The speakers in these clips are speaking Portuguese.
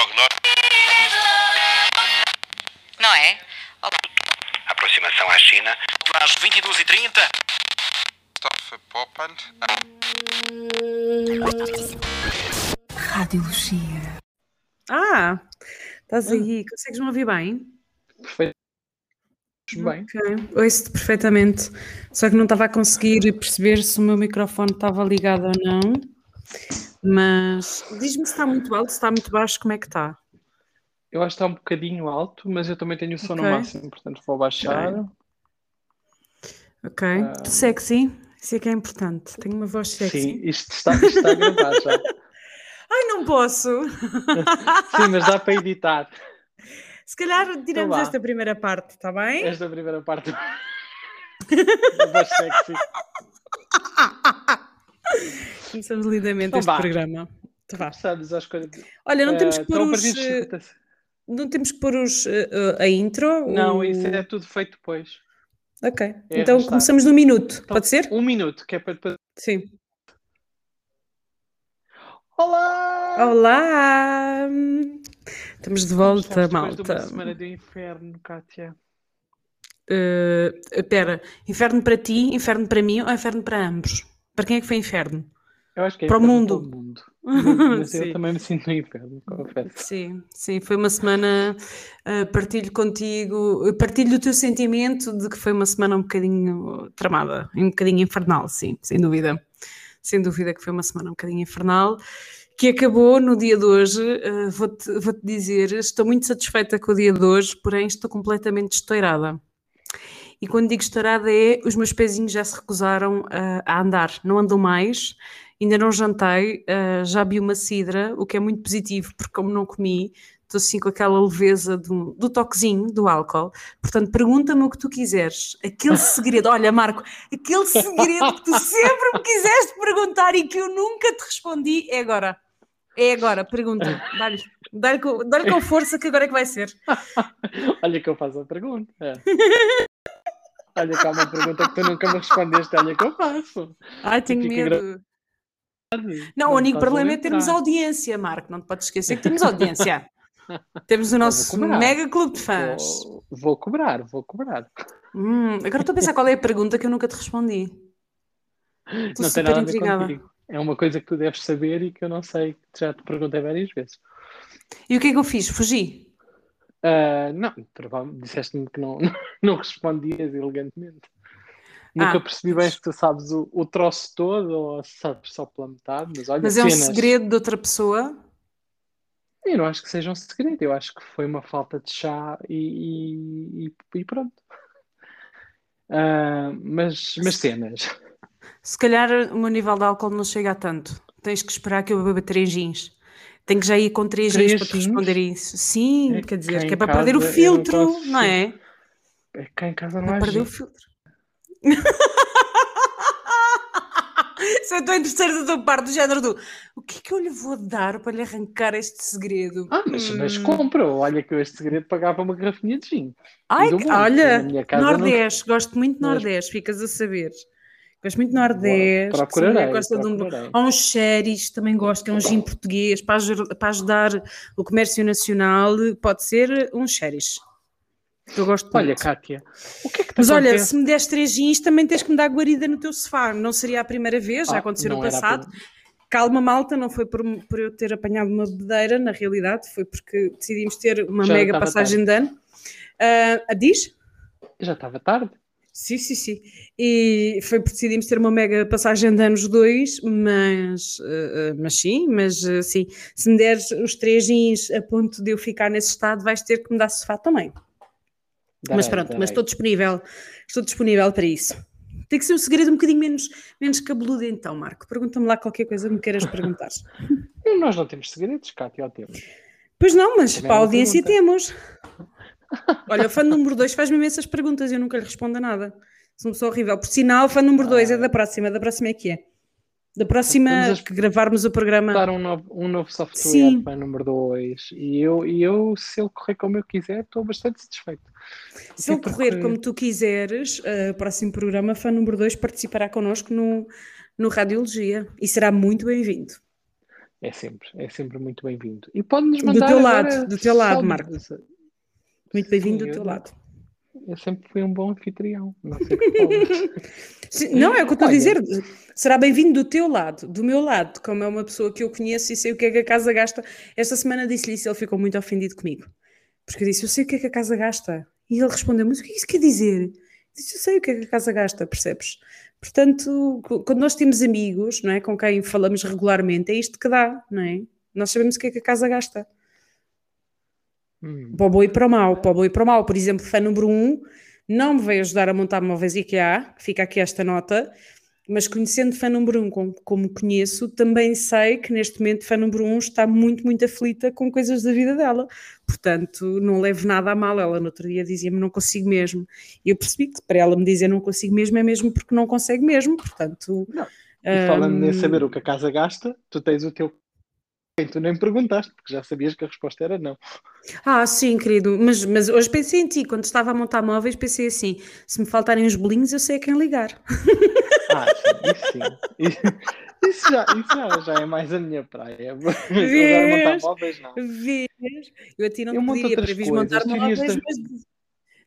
prognóstico. Não é? Olá. Aproximação à China. Às 22h30. Christopher Poppand. Radiologia. Ah, estás aí, consegues-me ouvir bem? Perfeito. Bem. Ok, ouço-te perfeitamente. Só que não estava a conseguir perceber se o meu microfone estava ligado ou não. Mas diz-me se está muito alto, se está muito baixo, como é que está? Eu acho que está um bocadinho alto, mas eu também tenho o som no Ok. máximo, portanto vou baixar. Ok? Ah. Tu sexy? Isso é que é importante. Tenho uma voz sexy. Sim, isto está, isto está a gravar já. Ai, não posso! Sim, mas dá para editar. Se calhar tiramos vá. esta primeira parte, está bem? Esta primeira parte. da voz sexy. Começamos lindamente Então este vá. programa. Então vá. Sabes as coisas. Olha, não temos Eh, que pôr os. partidos- eh, Não temos que pôr os, eh, eh, a intro? Não, o- isso é tudo feito depois. Ok. é então começamos no minuto, Então, pode ser? Um minuto, que é para depois. Sim. Olá! Olá! Estamos de volta, Estamos depois de malta. uma semana do inferno, Kátia. Eh, Espera, inferno para ti, inferno para mim ou inferno para ambos? Para quem é que foi inferno? Eu acho que é Para o mundo. mundo. Mas eu também me sinto no inferno, confesso. Sim, sim, foi uma semana, eh, partilho contigo, eh, partilho o teu sentimento de que foi uma semana um bocadinho tramada, um bocadinho infernal, sim, sem dúvida. Sem dúvida que foi uma semana um bocadinho infernal, que acabou no dia de hoje. eh, Vou-te vou-te dizer, estou muito satisfeita com o dia de hoje, porém estou completamente estourada. E quando digo estourada é, os meus pezinhos já se recusaram a, a andar, não andam mais, ainda não jantei, eh, já vi uma cidra, o que é muito positivo, porque como não comi, estou assim com aquela leveza do, do toquezinho do álcool. Portanto, pergunta-me o que tu quiseres. Aquele segredo, olha Marco, aquele segredo que tu sempre me quiseste perguntar e que eu nunca te respondi, é agora. É agora, pergunta. Dá-lhe dá com, dá com força que agora é que vai ser. Olha que eu faço a pergunta. É. Olha que há uma pergunta que tu nunca me respondeste. Olha que eu faço. Ai, tenho medo. Não, o único problema é termos audiência, Marco. Não te podes esquecer que temos audiência. temos o nosso mega clube de fãs. Vou, vou cobrar, vou cobrar. Hum, agora estou a pensar qual é a pergunta que eu nunca te respondi. Estou não tem super nada a ver intrigada. contigo. É uma coisa que tu deves saber e que eu não sei, que já te perguntei várias vezes. E o que é que eu fiz? Fugi. Ah, não, provavelmente disseste-me que não, não respondias elegantemente. Nunca Ah, percebi bem se tu sabes o, o troço todo ou se sabes só pela metade, mas olha, Mas é um cenas. segredo de outra pessoa. Eu não acho que seja um segredo, eu acho que foi uma falta de chá e, e- e pronto. Ah, mas, mas cenas. Se calhar o meu nível de álcool não chega a tanto. Tens que esperar que eu beba três gins. Tenho que já ir com três gins para te responder isso. Sim, É quer que dizer, que é para perder o não filtro, consigo. não é? É que cá em casa não Para há perder o filtro. Se eu estou em terceiro da tua parte, do género do o que é que eu lhe vou dar para lhe arrancar este segredo? Ah, mas, mas Hum. compro. Olha que eu este segredo pagava uma garrafinha de gin. Ai, olha, não- Nordeste, gosto muito de Mas- Nordeste, ficas a saber. Gosto muito de. Boa, procurarei, gosta de um. Há uns sherries, também gosto, que é um gin português, para, para ajudar o comércio nacional, pode ser um sherries. Eu gosto Olha, muito. Kátia, o que é que Mas olha, se me des três gins, também tens que me dar guarida no teu sofá. Não seria a primeira vez, já Ah, aconteceu no passado. Calma, malta, não foi por, por eu ter apanhado uma bedeira, na realidade, foi porque decidimos ter uma Já mega passagem de ano. Ah, diz? Já estava tarde. Sim, sim, sim. E foi porque decidimos ter uma mega passagem de anos dois, mas, eh, mas sim, mas eh, sim, se me deres os três gins a ponto de eu ficar nesse estado, vais ter que me dar sofá também. mas Darei, pronto, mas estou disponível, estou disponível para isso. Tem que ser um segredo um bocadinho menos, menos cabeludo então, Marco. Pergunta-me lá qualquer coisa que me queiras perguntar. Nós não temos segredos, Kátia, ou temos? Pois não, mas Também para a audiência pergunta. temos. Olha, o fã número 2 faz-me imensas perguntas e eu nunca lhe respondo a nada. Sou uma pessoa horrível. Por sinal, fã número 2 é da próxima. Da próxima é que é? Da próxima que gravarmos o programa. Dar um novo, um novo software Sim. para número 2 e eu, e eu, se ele correr como eu quiser, estou bastante satisfeito. Se ele correr porque- como tu quiseres, eh, o próximo programa, fã número 2 participará connosco no, no Radiologia e será muito bem-vindo. É sempre, é sempre muito bem-vindo. E pode-nos Do mandar teu agora lado, do teu lado, Marco. Muito bem-vindo do teu eu- lado. Eu sempre fui um bom anfitrião. Não sei que Não, é o que eu estou a dizer. Será bem-vindo do teu lado, do meu lado, como é uma pessoa que eu conheço e sei o que é que a casa gasta. Esta semana disse-lhe isso e ele ficou muito ofendido comigo. Porque eu disse, eu sei o que é que a casa gasta. E ele respondeu, mas o que é que isso quer dizer? Eu disse, eu sei o que é que a casa gasta, percebes? Portanto, quando nós temos amigos, não é, com quem falamos regularmente, é isto que dá, não é? Nós sabemos o que é que a casa gasta. Hum. Para o bom e para o mau. Para o bom e para o mau. Por exemplo, fã número 1 um, não me veio ajudar a montar móveis IKEA, fica aqui esta nota, mas conhecendo fã número 1 um, como, como conheço, também sei que neste momento fã número 1 um está muito, muito aflita com coisas da vida dela. Portanto, não levo nada a mal. Ela no outro dia dizia-me não consigo mesmo. E eu percebi que para ela me dizer não consigo mesmo é mesmo porque não consegue mesmo. Portanto, Não. E falando em hum, saber o que a casa gasta, tu tens o teu. Quem tu nem perguntaste, porque já sabias que a resposta era não. Ah, sim, querido, mas, mas hoje pensei em ti, quando estava a montar móveis, pensei assim: se me faltarem os bolinhos, eu sei a quem ligar. Ah, sim, isso sim. Isso, já, isso já, já é mais a minha praia. Agora montar Vês? móveis, não. Vês? Eu a ti não Eu te pediria para coisas, montar móveis, mas.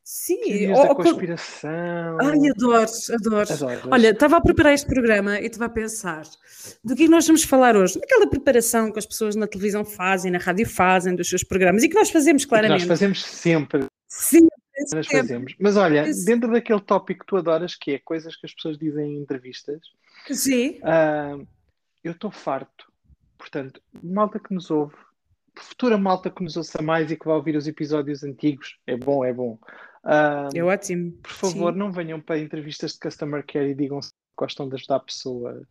Sim, ou- da conspiração. Ai, adoro, adoro. Olha, estava a preparar este programa e estava a pensar do que é nós vamos falar hoje? Daquela preparação que as pessoas na televisão fazem, na rádio fazem, dos seus programas e que nós fazemos Que nós claramente. fazemos sempre, Sim, nós sempre. fazemos. Mas olha, dentro daquele tópico que tu adoras, que é coisas que as pessoas dizem em entrevistas, Sim. ah, eu estou farto. Portanto, malta que nos ouve, futura malta que nos ouça mais e que vai ouvir os episódios antigos, é bom, é bom. Ah, É ótimo. por favor, Sim. não venham para entrevistas de customer care e digam se gostam de ajudar pessoas.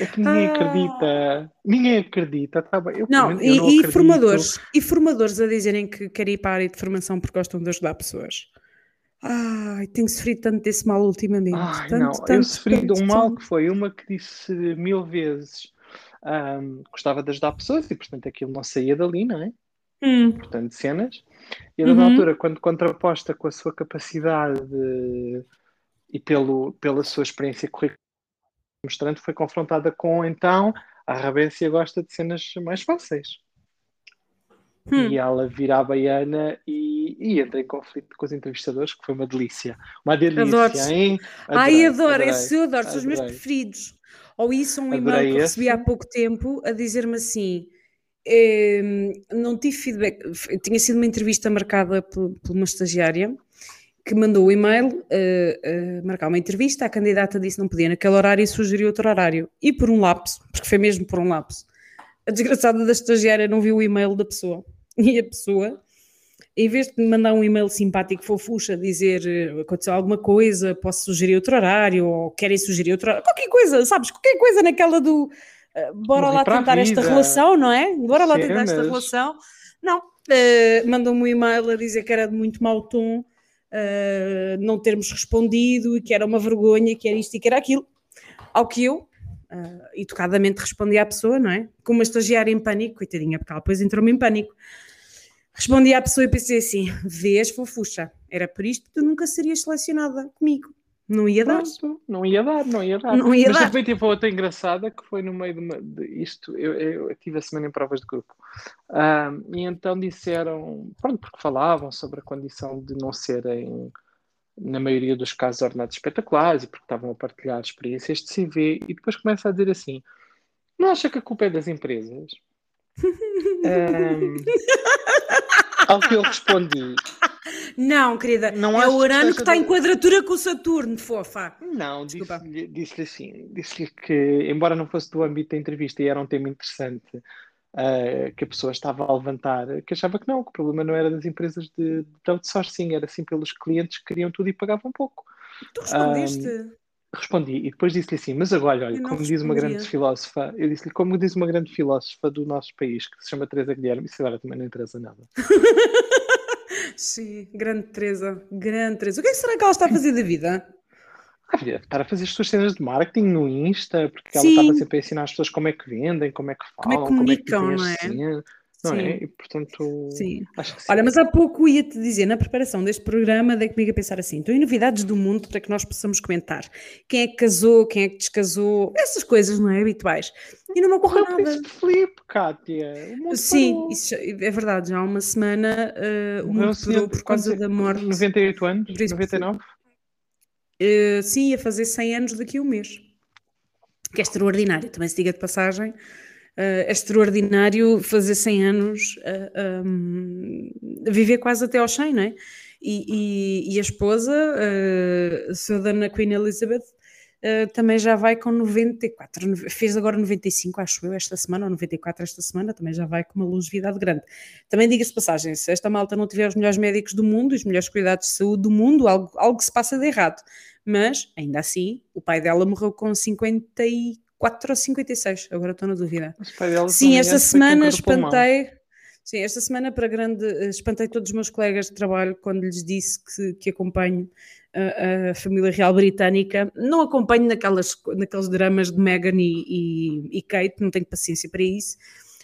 É que ninguém Ah. acredita. Ninguém acredita. Tá bem. Eu, Não, menos, e, eu não e formadores, e formadores a dizerem que querem ir para a área de formação porque gostam de ajudar pessoas. Ai, tenho sofrido tanto desse mal ultimamente. Ai, tanto, não, eu tanto, sofri de um mal tanto. que foi uma que disse mil vezes ahm, gostava de ajudar pessoas e, portanto, aquilo não saía dali, não é? Hum, Portanto, cenas. E a dada Uhum. altura, quando contraposta com a sua capacidade de- e pelo, pela sua experiência curricular mostrando, foi confrontada com, então, a Rabécia gosta de cenas mais fáceis. hum. E ela vira a baiana e, e entra em conflito com os entrevistadores, que foi uma delícia. Uma delícia, Adoro. hein? Ai, Adorei, adoro, adorei. esse eu adoro, são os meus preferidos. Ou isso, um e-mail que recebi há pouco tempo a dizer-me assim: não tive feedback. Tinha sido uma entrevista marcada por, uma estagiária que mandou o e-mail eh, eh, marcar uma entrevista. A candidata disse que não podia naquele horário e sugeriu outro horário. E por um lapso, porque foi mesmo por um lapso, a desgraçada da estagiária não viu o e-mail da pessoa. E a pessoa, em vez de mandar um e-mail simpático, fofucha, dizer eh, aconteceu alguma coisa, posso sugerir outro horário, ou querem sugerir outro horário, qualquer coisa, sabes? Qualquer coisa naquela do bora Vamos lá tentar esta relação, não é? Bora lá tentar esta relação. Não, eh, mandou-me um e-mail a dizer que era de muito mau tom, eh, não termos respondido e que era uma vergonha, que era isto e que era aquilo. Ao que eu, uh, educadamente, respondi à pessoa, não é? Com uma estagiária em pânico, coitadinha, porque ela depois entrou-me em pânico. Respondi à pessoa e pensei assim: vês, fofucha, era por isto que tu nunca serias selecionada comigo. Não ia dar. Pronto, não ia dar, não ia dar. Não ia Mas dar. também tive outra engraçada que foi no meio de, uma, de isto. Eu, eu, eu tive a semana em provas de grupo. Ah, e então disseram, pronto, porque falavam sobre a condição de não serem, na maioria dos casos, ordenados espetaculares e porque estavam a partilhar experiências de CV. E depois começa a dizer assim: não acha que a culpa é das empresas? Ah, ao que eu respondi: Não, querida, Não é o Urano que, está em quadratura com o Saturno, fofa. Não, disse-lhe disse assim, disse-lhe que, embora não fosse do âmbito da entrevista e era um tema interessante ah, que a pessoa estava a levantar, que achava que não, que o problema não era das empresas de, de outsourcing, era sim pelos clientes que queriam tudo e pagavam pouco. Tu respondeste. Respondi e depois disse-lhe assim, mas agora, olha, como diz uma respondia. grande filósofa, eu disse-lhe, como diz uma grande filósofa do nosso país, que se chama Teresa Guilherme, isso agora também não interessa nada. Sim, grande Teresa, grande Teresa. O que é que será que ela está a fazer da vida? Ah, deve estar a fazer as suas cenas de marketing no Insta, porque ela Sim. estava sempre a ensinar as pessoas como é que vendem, como é que Como é que falam, como é que comunicam, dizem não é? Não Sim. é? E portanto, Sim. acho que sim. Olha, mas há pouco ia-te dizer, na preparação deste programa, dei comigo a pensar assim: então, novidades do mundo para que nós possamos comentar? Quem é que casou, quem é que descasou, essas coisas, não é? Habituais. E não me ocorreu o nada. Príncipe Filipe, mundo Sim, isso é verdade, já há uma semana uh, o mundo parou por causa quantos- da morte. 98 anos? do Príncipe 99? Uh, sim, ia fazer 100 anos daqui a um mês. Que é extraordinário, também se diga de passagem. Uh, é extraordinário fazer 100 anos, uh, um, viver quase até aos 100, não é? E, e- e a esposa, uh, sua dona Queen Elizabeth, uh, também já vai com 94, no- fez agora 95, acho eu, esta semana, ou 94 esta semana, também já vai com uma longevidade grande. Também diga-se passagem, se esta malta não tiver os melhores médicos do mundo, os melhores cuidados de saúde do mundo, algo, algo se passa de errado. Mas, ainda assim, o pai dela morreu com 54 ou 56, agora estou na dúvida. Sim, esta foi semana espantei. Sim, esta semana para grande eh, espantei todos os meus colegas de trabalho quando lhes disse que, que acompanho a, a família real britânica. Não acompanho naquelas, naqueles dramas de Meghan e, e, e Kate, não tenho paciência para isso,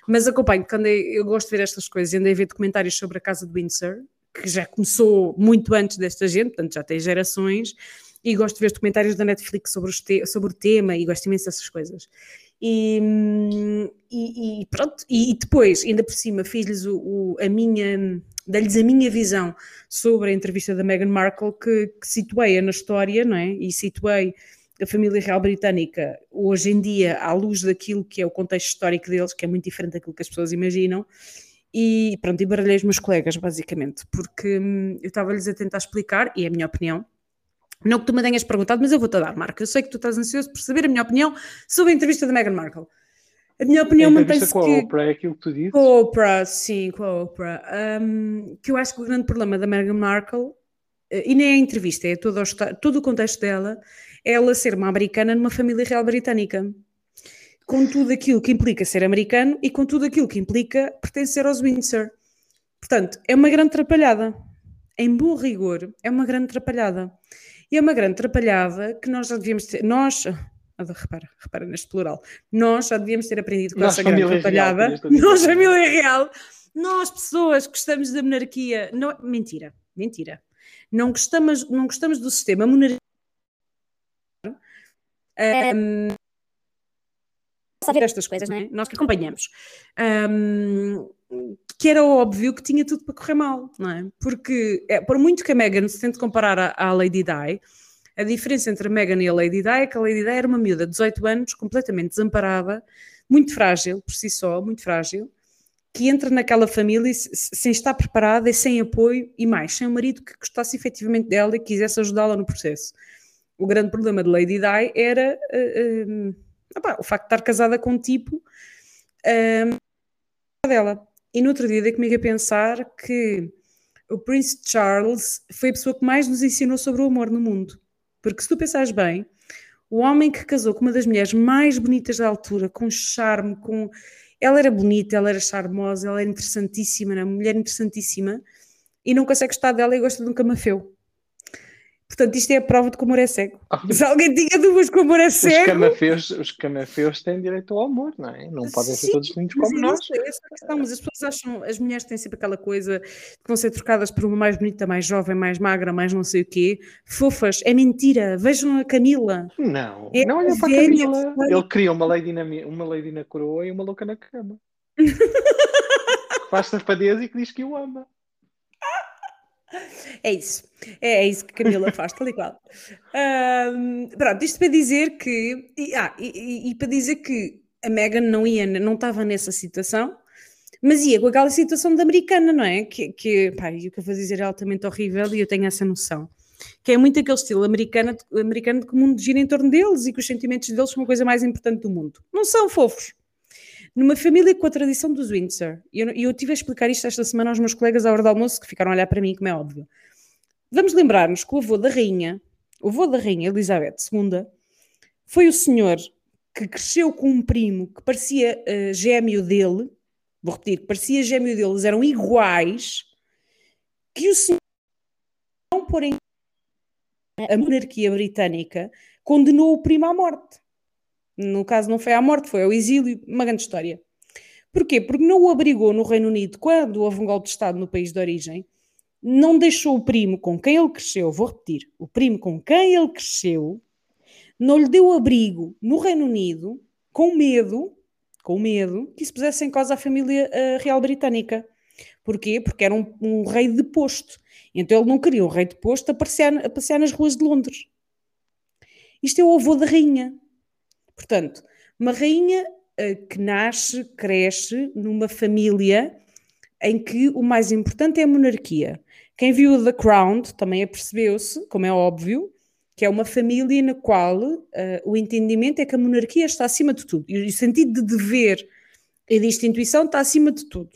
mas acompanho, porque andei, eu gosto de ver estas coisas, andei a ver documentários sobre a Casa de Windsor, que já começou muito antes desta gente, portanto já tem gerações, e gosto de ver documentários da Netflix sobre, os te- sobre o tema e gosto imenso dessas coisas. E, hum, e- e pronto, e, e depois, ainda por cima, fiz-lhes o, o- a minha, dei-lhes a minha visão sobre a entrevista da Meghan Markle, que, que situei-a na história, não é? E situei a família real britânica hoje em dia à luz daquilo que é o contexto histórico deles, que é muito diferente daquilo que as pessoas imaginam. E pronto, e baralhei os meus colegas, basicamente, porque hum, eu estava-lhes a tentar explicar, e é a minha opinião, não que tu me tenhas perguntado, mas eu vou-te dar, Marco. Eu sei que tu estás ansioso por saber a minha opinião sobre a entrevista da Meghan Markle. A minha opinião mantém-se com a que... Oprah é aquilo que tu dizes? Com a Oprah, sim, com a Oprah. Um, que eu acho que o grande problema da Meghan Markle, eh, e nem é a entrevista, é todo o, todo o contexto dela, é ela ser uma americana numa família real britânica. Com tudo aquilo que implica ser americano e com tudo aquilo que implica pertencer aos Windsor. Portanto, é uma grande atrapalhada. Em bom rigor, é uma grande atrapalhada. E é uma grande atrapalhada que nós já devíamos ter. Nós. ah, repara, repara neste plural. Nós já devíamos ter aprendido com Nós, essa grande real, dizer. Nós, família real. Nós, pessoas que gostamos da monarquia. Não, mentira, mentira. Não gostamos, não gostamos do sistema monarquia. Um, saber estas coisas, não é? Nós que acompanhamos. Um, que era óbvio que tinha tudo para correr mal, não é? Porque, é, por muito que a Meghan se tente comparar à, à Lady Di, a diferença entre a Meghan e a Lady Di é que a Lady Di era uma miúda de 18 anos, completamente desamparada, muito frágil por si só, muito frágil, que entra naquela família se- se- sem estar preparada e sem apoio e mais, sem um marido que gostasse efetivamente dela e quisesse ajudá-la no processo. O grande problema de Lady Di era eh, opá, o facto de estar casada com um tipo eh, dela. E no outro dia dei comigo a pensar que o Prince Charles foi a pessoa que mais nos ensinou sobre o amor no mundo. Porque se tu pensares bem, o homem que casou com uma das mulheres mais bonitas da altura, com charme, com. Ela era bonita, ela era charmosa, ela era interessantíssima, era uma mulher interessantíssima, e não consegue gostar dela e gosta de um camafeu. Portanto, isto é a prova de que o amor é cego. Se alguém tinha dúvidas que o amor é Os cego. camafeus, os camafeus têm direito ao amor, não é? Não podem ser Sim, todos lindos como é nós. isso, é essa a questão, mas as pessoas acham, as mulheres têm sempre aquela coisa de que vão ser trocadas por uma mais bonita, mais jovem, mais magra, mais não sei o quê, fofas, é mentira, vejam a Camila. Não, É não olha para a Camila. Ele cria uma lady, na, uma lady na coroa e uma louca na cama. faz safadeza e que diz que o ama. É isso, é, é isso que Camila faz, tal e qual. Ahm, pronto, isto para dizer que, e, ah, e, e- para dizer que a Meghan não ia, não estava nessa situação, mas ia com aquela situação da americana, não é? Que, que pá, e o que eu vou dizer é altamente horrível e eu tenho essa noção. Que é muito aquele estilo americano, americano de que o mundo gira em torno deles e que os sentimentos deles são a coisa mais importante do mundo. Não são fofos. Numa família com a tradição dos Windsor, e eu, eu tive a explicar isto esta semana aos meus colegas à hora do almoço, que ficaram a olhar para mim, como é óbvio. Vamos lembrar-nos que o avô da rainha, o avô da rainha Elizabeth II, foi o senhor que cresceu com um primo que parecia eh, gêmeo dele, vou repetir, que parecia gêmeo deles, eram iguais, que o senhor, não por em a monarquia britânica, condenou o primo à morte. No caso, não foi à morte, foi ao exílio, uma grande história. Porquê? Porque não o abrigou no Reino Unido quando houve um golpe de Estado no país de origem, não deixou o primo com quem ele cresceu, vou repetir, o primo com quem ele cresceu, não lhe deu abrigo no Reino Unido, com medo, com medo que isso pusesse em causa a família uh, real britânica. Porquê? Porque era um, um, rei deposto. Então ele não queria um rei deposto a passear, a passear nas ruas de Londres. Isto é o avô da rainha. Portanto, uma rainha uh, que nasce, cresce numa família em que o mais importante é a monarquia. Quem viu The Crown também apercebeu-se, como é óbvio, que é uma família na qual uh, o entendimento é que a monarquia está acima de tudo. E o sentido de dever e de instituição está acima de tudo.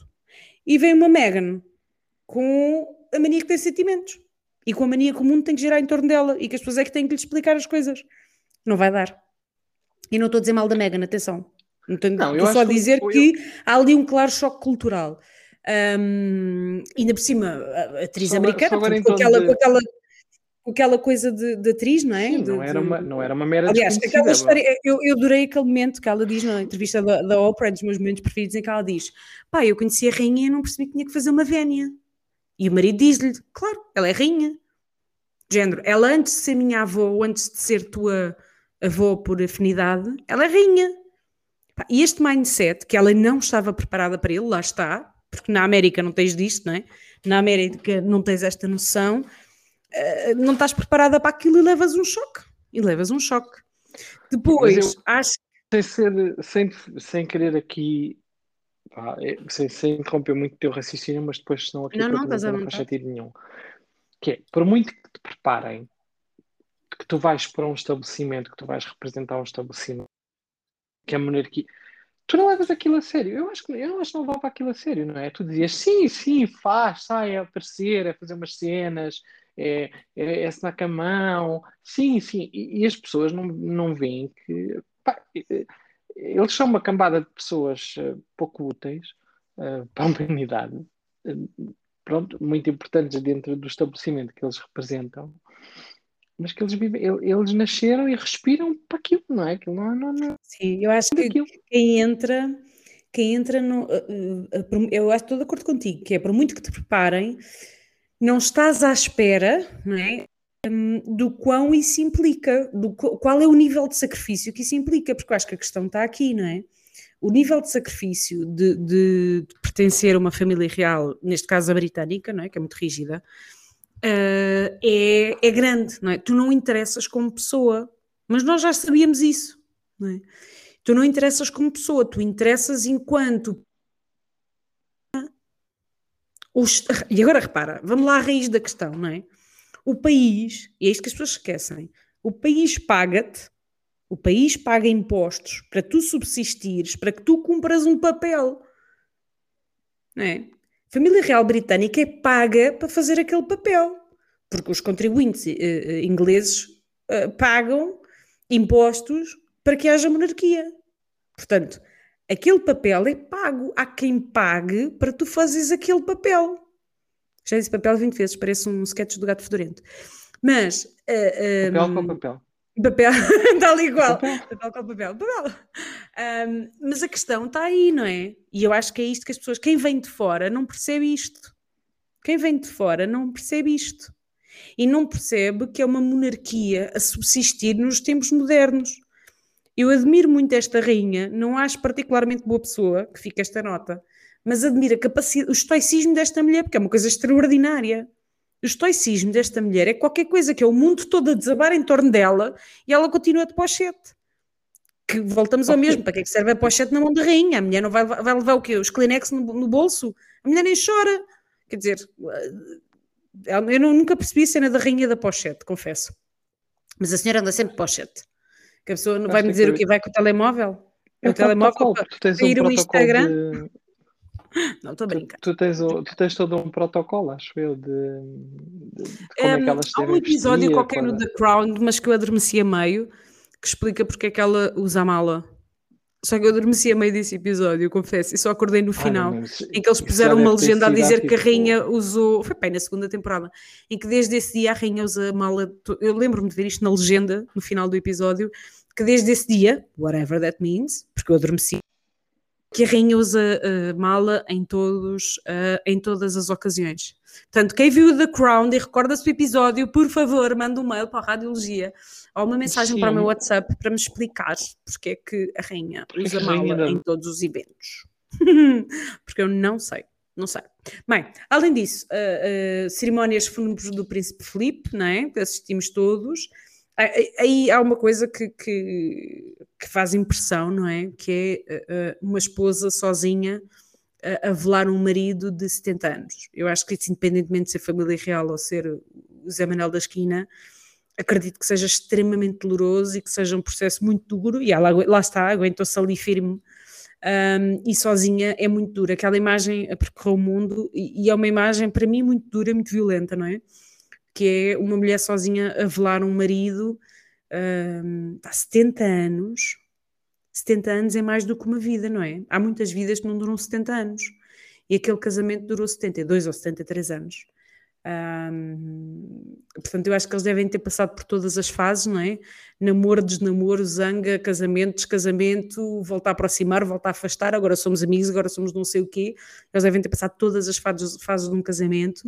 E vem uma Meghan com a mania que tem sentimentos. E com a mania que o mundo tem que girar em torno dela e que as pessoas é que têm que lhe explicar as coisas. Não vai dar. E não estou a dizer mal da Meghan, atenção. Não tenho, não, estou só a dizer que, que há ali um claro choque cultural. Um, ainda por cima, a atriz só, americana, só com, aquela, de... com, aquela, com aquela coisa de, de atriz, não é? Sim, de, não, era uma, não era uma mera Aliás, aquela história, eu, eu adorei aquele momento que ela diz na entrevista da, da Oprah, é dos meus momentos preferidos, em que ela diz: pá, eu conheci a rainha e não percebi que tinha que fazer uma vénia. E o marido diz-lhe: claro, ela é rainha. Género, ela antes de ser minha avó, ou antes de ser tua avó por afinidade, ela é rainha. E este mindset, que ela não estava preparada para ele, lá está, porque na América não tens disto, não é? Na América não tens esta noção, uh, não estás preparada para aquilo e levas um choque. E levas um choque. Depois, eu, acho sem ser, sem, sem querer aqui, pá, é, sem, sem interromper muito o teu raciocínio, mas depois senão aqui não, não, não faz sentido nenhum. Que é, por muito que te preparem, que tu vais para um estabelecimento, que tu vais representar um estabelecimento, que a monarquia tu não levas aquilo a sério. Eu acho que eu acho que não levava aquilo a sério, não é? Tu dizias sim, sim, faz, sai a aparecer, a fazer umas cenas, é, é, é snack a mão, sim, sim. E, e, as pessoas não, não veem que pá, eles são uma cambada de pessoas uh, pouco úteis uh, para a humanidade, uh, pronto, muito importantes dentro do estabelecimento que eles representam mas que eles vivem, eles nasceram e respiram para aquilo, não é? Aquilo não, não, não. Sim, eu acho que quem entra, quem entra no, eh, eh, eh, eu estou de acordo contigo, que é por muito que te preparem, não estás à espera, não é? Hum, do quão isso implica, do qual é o nível de sacrifício que isso implica, porque eu acho que a questão está aqui, não é? O nível de sacrifício de, de, de pertencer a uma família real, neste caso a britânica, não é? Que é muito rígida, uh, é, é grande, não é? Tu não interessas como pessoa, mas nós já sabíamos isso, não é? Tu não interessas como pessoa, tu interessas enquanto. Os... E agora repara, vamos lá à raiz da questão, não é? O país, e é isto que as pessoas esquecem, o país paga-te, o país paga impostos para tu subsistires, para que tu cumpras um papel. Não é? A família real britânica é paga para fazer aquele papel, porque os contribuintes uh, ingleses uh, pagam impostos para que haja monarquia. Portanto, aquele papel é pago. Há quem pague para tu fazeres aquele papel. Já disse papel 20 vezes, parece um sketch do gato fedorento. Mas. Uh, papel com papel. Papel, tal igual. Papel. papel com papel. papel. Um, mas a questão está aí, não é? E eu acho que é isto que as pessoas, quem vem de fora, não percebe isto. Quem vem de fora não percebe isto. E não percebe que é uma monarquia a subsistir nos tempos modernos. Eu admiro muito esta rainha, não acho particularmente boa pessoa, que fica esta nota, mas admiro a capacidade, o estoicismo desta mulher, porque é uma coisa extraordinária. O estoicismo desta mulher é qualquer coisa que é o mundo todo a desabar em torno dela e ela continua de pochete. Que voltamos ao mesmo. Para que é que serve a pochete na mão da rainha? A mulher não vai, vai levar o quê? Os Kleenex no, no bolso? A mulher nem chora. Quer dizer, eh, eu nunca percebi a cena da rainha da pochete, confesso. Mas a senhora anda sempre de pochete. Que a pessoa não vai me dizer o que vai com o telemóvel? É o telemóvel para ir um Instagram. De Não, estou a brincar. Tu, tu, tens, tu tens todo um protocolo, acho eu, de, de, de como um, é que elas Há um episódio qualquer para... no The Crown, mas que eu adormeci a meio, que explica porque é que ela usa a mala. Só que eu adormeci a meio desse episódio, eu confesso, e só acordei no final, ah, em que eles puseram uma legenda a dizer que a rainha usou. Foi bem na segunda temporada, em que desde esse dia a rainha usa a mala. Eu lembro-me de ver isto na legenda, no final do episódio, que desde esse dia, whatever that means, porque eu adormeci que a rainha usa uh, mala em, todos, uh, em todas as ocasiões. Portanto, quem viu The Crown e recorda-se do episódio, por favor, manda um mail para a Radiologia ou uma mensagem Sim. para o meu WhatsApp para me explicar porque é que a rainha Porque usa a mala em todos os eventos. porque eu não sei. Não sei. Bem, além disso, uh, cerimónias fúnebres do Príncipe Filipe, não é? Que assistimos todos. Aí há uma coisa que, que, que faz impressão, não é? Que é uh, uh, uma esposa sozinha a, velar um marido de 70 anos. Eu acho que isso, independentemente de ser família real ou ser o Zé Manuel da Esquina, acredito que seja extremamente doloroso e que seja um processo muito duro. E ela lá está, aguentou-se ali firme um, e sozinha é muito dura. Aquela imagem a percorrer o mundo e, e é uma imagem para mim muito dura, muito violenta, não é? Que é uma mulher sozinha a velar um marido um, há 70 anos. 70 anos é mais do que uma vida, não é? Há muitas vidas que não duram 70 anos. E aquele casamento durou 72 ou 73 anos. Um, portanto, eu acho que eles devem ter passado por todas as fases, não é? Namoro, desnamoro, zanga, casamento, descasamento, voltar a aproximar, voltar a afastar, agora somos amigos, agora somos não sei o quê. Eles devem ter passado todas as fases, fases de um casamento.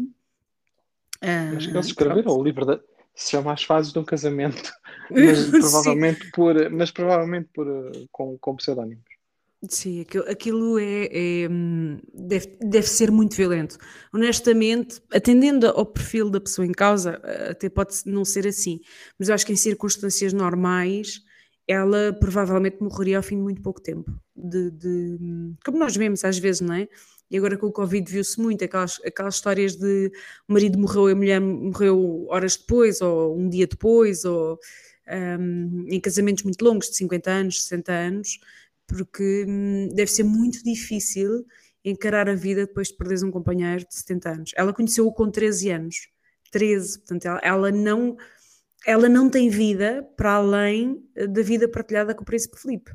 Ah, Acho que eles escreveram o livro da. Se chama As Fases de um Casamento, mas provavelmente por, mas provavelmente por, eh, com, com pseudónimos. Sim, aquilo, aquilo é, é, hum, deve, deve ser muito violento. Honestamente, atendendo ao perfil da pessoa em causa, eh, até pode não ser assim, mas eu acho que em circunstâncias normais ela provavelmente morreria ao fim de muito pouco tempo. De, de- como nós vemos às vezes, não é? E agora com o Covid viu-se muito aquelas, aquelas histórias de o marido morreu e a mulher morreu horas depois, ou um dia depois, ou hum, em casamentos muito longos, de 50 anos, 60 anos, porque hum, deve ser muito difícil encarar a vida depois de perderes um companheiro de 70 anos. Ela conheceu-o com 13 anos. 13, portanto, ela, ela não ela não tem vida para além eh, da vida partilhada com o príncipe Filipe.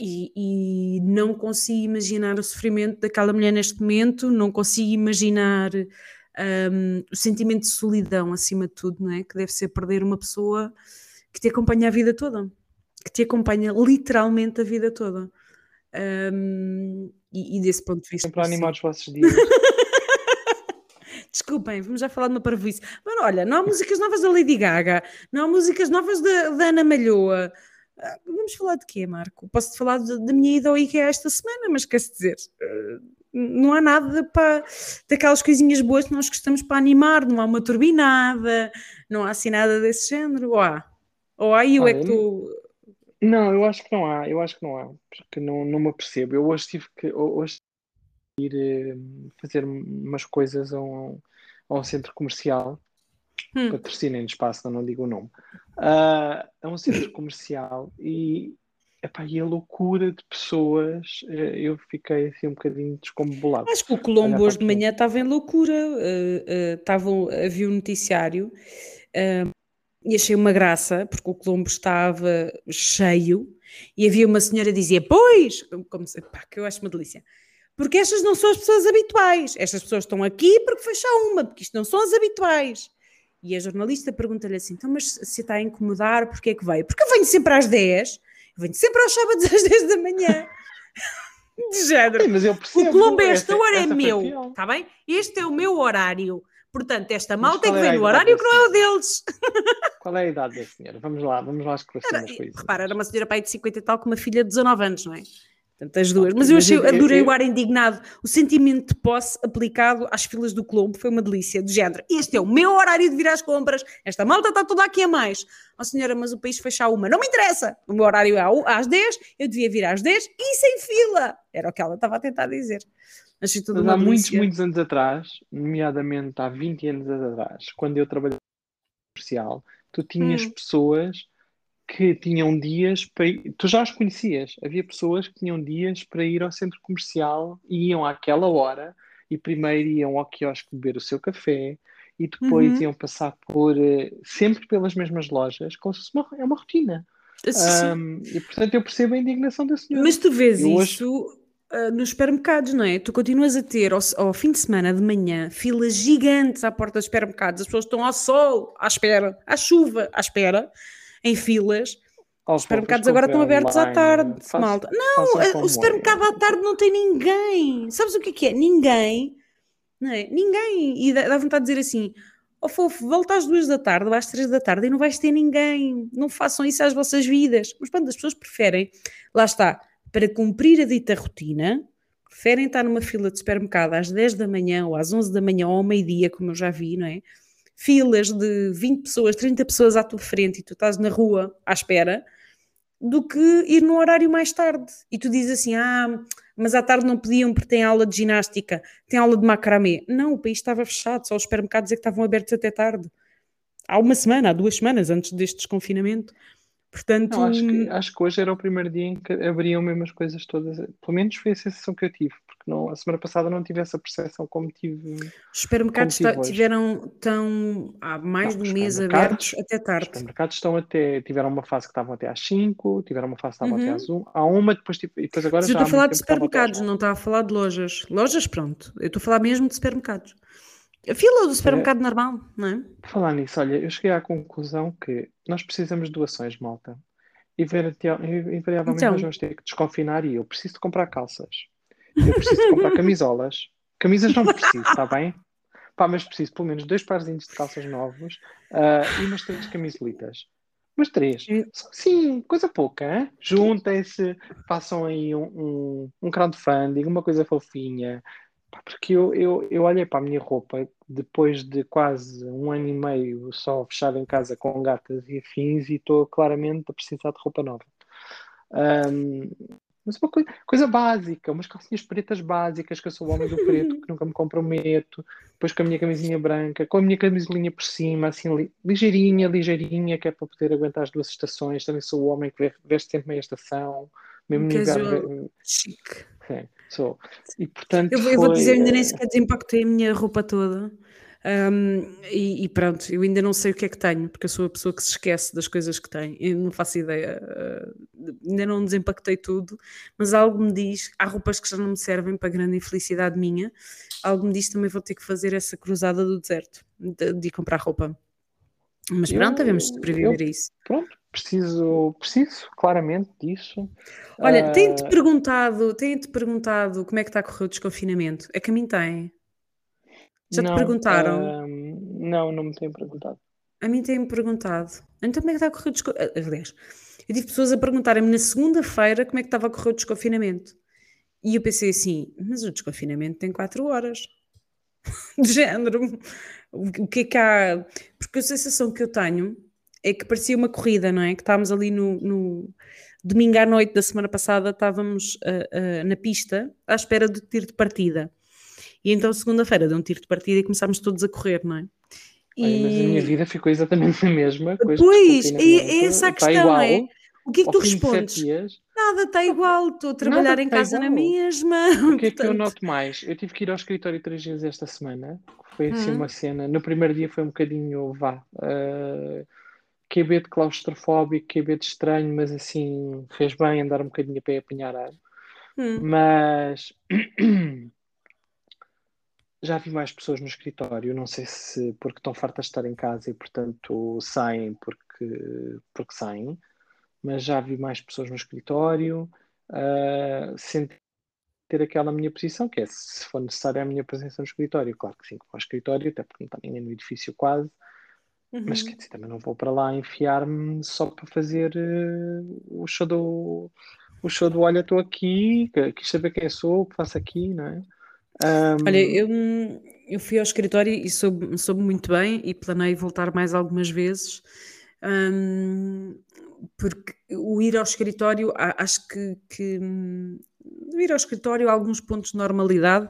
E, e não consigo imaginar o sofrimento daquela mulher neste momento, não consigo imaginar hum, o sentimento de solidão, acima de tudo, não é? Que deve ser perder uma pessoa que te acompanha a vida toda, que te acompanha literalmente a vida toda. Hum, e, e desse ponto de vista. Sempre a animar os vossos dias. Desculpem, vamos já falar de uma parvoíce. Mas olha, não há músicas novas da Lady Gaga, não há músicas novas da, da Ana Malhoa. Ah, Vamos falar de quê, Marco? Posso-te falar da minha ida ao IKEA esta semana, mas quer dizer, ah, não há nada para daquelas coisinhas boas que nós gostamos para animar, não há uma turbinada, não há assim nada desse género, ou há? Ou há eu é que estou. Não, eu acho que não há, eu acho que não há, porque não, não me apercebo. Eu hoje tive que hoje tive que ir eh, fazer umas coisas a um, a um centro comercial, Hum. patrocinem espaço, não, digo o nome, Ah, a um centro comercial e, epá, e a loucura de pessoas, eh, eu fiquei assim um bocadinho descombulado. Acho que o Colombo hoje de manhã estava em loucura. eh, eh, estavam- havia um noticiário eh, e achei uma graça, porque o Colombo estava cheio e havia uma senhora que dizia: Pois, como se, pá, que eu acho uma delícia. Porque estas não são as pessoas habituais. Estas pessoas estão aqui porque foi só uma, porque isto não são as habituais. E a jornalista pergunta-lhe assim: então, mas se está a incomodar, porquê é que veio? Porque eu venho sempre às 10, eu venho sempre aos sábados às 10 da manhã. De género. Sim, percebo. O Colombo, esta hora é meu, está bem? Este é o meu horário. Portanto, esta malta é qual que vem a no horário que não é o deles. Qual é a idade da senhora? Vamos lá, vamos lá esclarecer Era, umas coisas. repara, era uma senhora pai de 50 e tal com uma filha de 19 anos, não é? Portanto, as duas. Ok, Mas eu achei, adorei o ar indignado. O sentimento de posse aplicado às filas do Colombo foi uma delícia, do género. Este é o meu horário de vir às compras. Esta malta está toda aqui a mais. Ó senhora, mas o país fecha a uma. Não me interessa. O meu horário é às 10, eu devia vir às 10 e sem fila. Era o que ela estava a tentar dizer. Achei tudo há muitos, muitos anos atrás, nomeadamente há 20 anos atrás, quando eu trabalhava no comercial, tu tinhas Hum. pessoas que tinham dias para ir, tu já as conhecias, havia pessoas que tinham dias para ir ao centro comercial e iam àquela hora e primeiro iam ao quiosque beber o seu café e depois Uhum. iam passar por eh, sempre pelas mesmas lojas, como se fosse uma, é uma rotina. Sim. Ahm, e portanto eu percebo a indignação da senhora. Mas tu vês Eu hoje- isso ah, nos supermercados, não é? Tu continuas a ter ao, ao fim de semana de manhã filas gigantes à porta dos supermercados, as pessoas estão ao sol, à espera, à chuva, à espera, em filas. Os supermercados agora estão abertos à online, tarde, façam- malta. Não, como o supermercado é. à tarde não tem ninguém. Sabes o que é que é? Ninguém. Não é? Ninguém. E dá, vontade de dizer assim: ó fofo, volta às duas da tarde ou às três da tarde e não vais ter ninguém. Não façam isso às vossas vidas. Mas pronto, as pessoas preferem, lá está, para cumprir a dita rotina, preferem estar numa fila de supermercado às 10 da manhã ou às 11 da manhã ou ao meio-dia, como eu já vi, não é? Filas de 20 pessoas, 30 pessoas à tua frente e tu estás na rua à espera do que ir num horário mais tarde. E tu dizes assim: ah, mas à tarde não podiam porque tem aula de ginástica, tem aula de macramê. Não, o país estava fechado, só os supermercados é que estavam abertos até tarde. Há uma semana, há duas semanas antes deste desconfinamento. Portanto, Não, acho, que, acho que hoje era o primeiro dia em que abriam mesmo as coisas todas. Pelo menos foi a sensação que eu tive, porque não, a semana passada não tive essa percepção como tive. os supermercados tive hoje. tiveram tão há mais Não, de um os mês abertos até Os tarde. supermercados estão até, tiveram uma fase que estavam até às 5, tiveram uma fase que estavam Uhum. até às 1, há uma, depois, tipo, e depois agora Mas eu já estou há a falar de supermercados, não está a falar de lojas. Lojas, pronto. Eu estou a falar mesmo de supermercados. A fila do supermercado normal, não é? Por falar nisso, olha, eu cheguei à conclusão que nós precisamos de doações, malta. E invariavelmente Então. nós vamos ter que desconfinar e eu preciso de comprar calças. Eu preciso de comprar camisolas. Camisas não preciso, está bem? Pá, mas preciso pelo menos dois parzinhos de calças novos ah, e umas três camisolitas. Umas três. Sim, coisa pouca, hein? Juntem-se, façam aí um, um, um crowdfunding, uma coisa fofinha. Porque eu, eu, eu olhei para a minha roupa depois de quase um ano e meio só fechado em casa com gatas e afins e estou claramente a precisar de roupa nova. Ahm, mas uma coisa, coisa básica, umas calcinhas pretas básicas, que eu sou o homem do preto, que nunca me comprometo, depois com a minha camisinha branca, com a minha camisolinha por cima, assim, li- ligeirinha, ligeirinha, que é para poder aguentar as duas estações. Também sou o homem que ve- veste sempre meia estação, mesmo Casual. inverno. Chique. Sim, sou. E portanto, Eu, vou- eu vou foi, dizer, ainda nem eh, sequer desempactei a minha roupa toda. Um, e, e pronto, eu ainda não sei o que é que tenho, porque eu sou a pessoa que se esquece das coisas que tem. Eu não faço ideia. uh, ainda não desempactei tudo, mas algo me diz. Há roupas que já não me servem para grande infelicidade minha. Algo me diz também vou ter que fazer essa cruzada do deserto de, de ir comprar roupa. Mas pronto, devemos sobreviver eu- a isso. Pronto, preciso, preciso claramente disso. Olha, Ah, têm-te perguntado, têm-te perguntado como é que está a correr o desconfinamento? É que a mim tem. Já te não, perguntaram? ah, não, não me têm perguntado. A mim têm-me perguntado. Então como é que está a correr o desconfinamento? Aliás, eu tive pessoas a perguntarem-me na segunda-feira como é que estava a correr o desconfinamento. E eu pensei assim, mas o desconfinamento tem quatro horas. De género. O que é que há? Porque a sensação que eu tenho é que parecia uma corrida, não é? Que estávamos ali no, no- domingo à noite da semana passada, estávamos ah, ah, na pista à espera do tiro de partida. E então segunda-feira deu um tiro de partida e começámos todos a correr, não é? Olha, mas a minha vida ficou exatamente a mesma. Pois, é, é essa a questão, igual. é? O que é que tu respondes? dias, Nada, está igual, estou a trabalhar em casa na igual. mesma. O que é que eu noto mais? Eu tive que ir ao escritório três vezes esta semana. Foi assim Hum. uma cena. No primeiro dia foi um bocadinho vá. Uh, QB de claustrofóbico, QB de estranho, mas assim fez bem andar um bocadinho a pé apanhar ar. hum, Mas já vi mais pessoas no escritório. Não sei se porque estão fartas de estar em casa e portanto saem porque, porque saem, mas já vi mais pessoas no escritório. Uh, senti ter aquela minha posição, que é se for necessária a minha presença no escritório, claro que sim, que vou ao escritório, até porque não está ninguém no edifício quase, mas uhum. quer dizer, também não vou para lá enfiar-me só para fazer eh, o show do o show do olha, estou aqui, quis saber quem sou, o que faço aqui, não é? Ahm, Olha, eu, eu fui ao escritório e soube, soube muito bem e planei voltar mais algumas vezes. hum, porque o ir ao escritório, acho que, que, hum, o ir ao escritório, alguns pontos de normalidade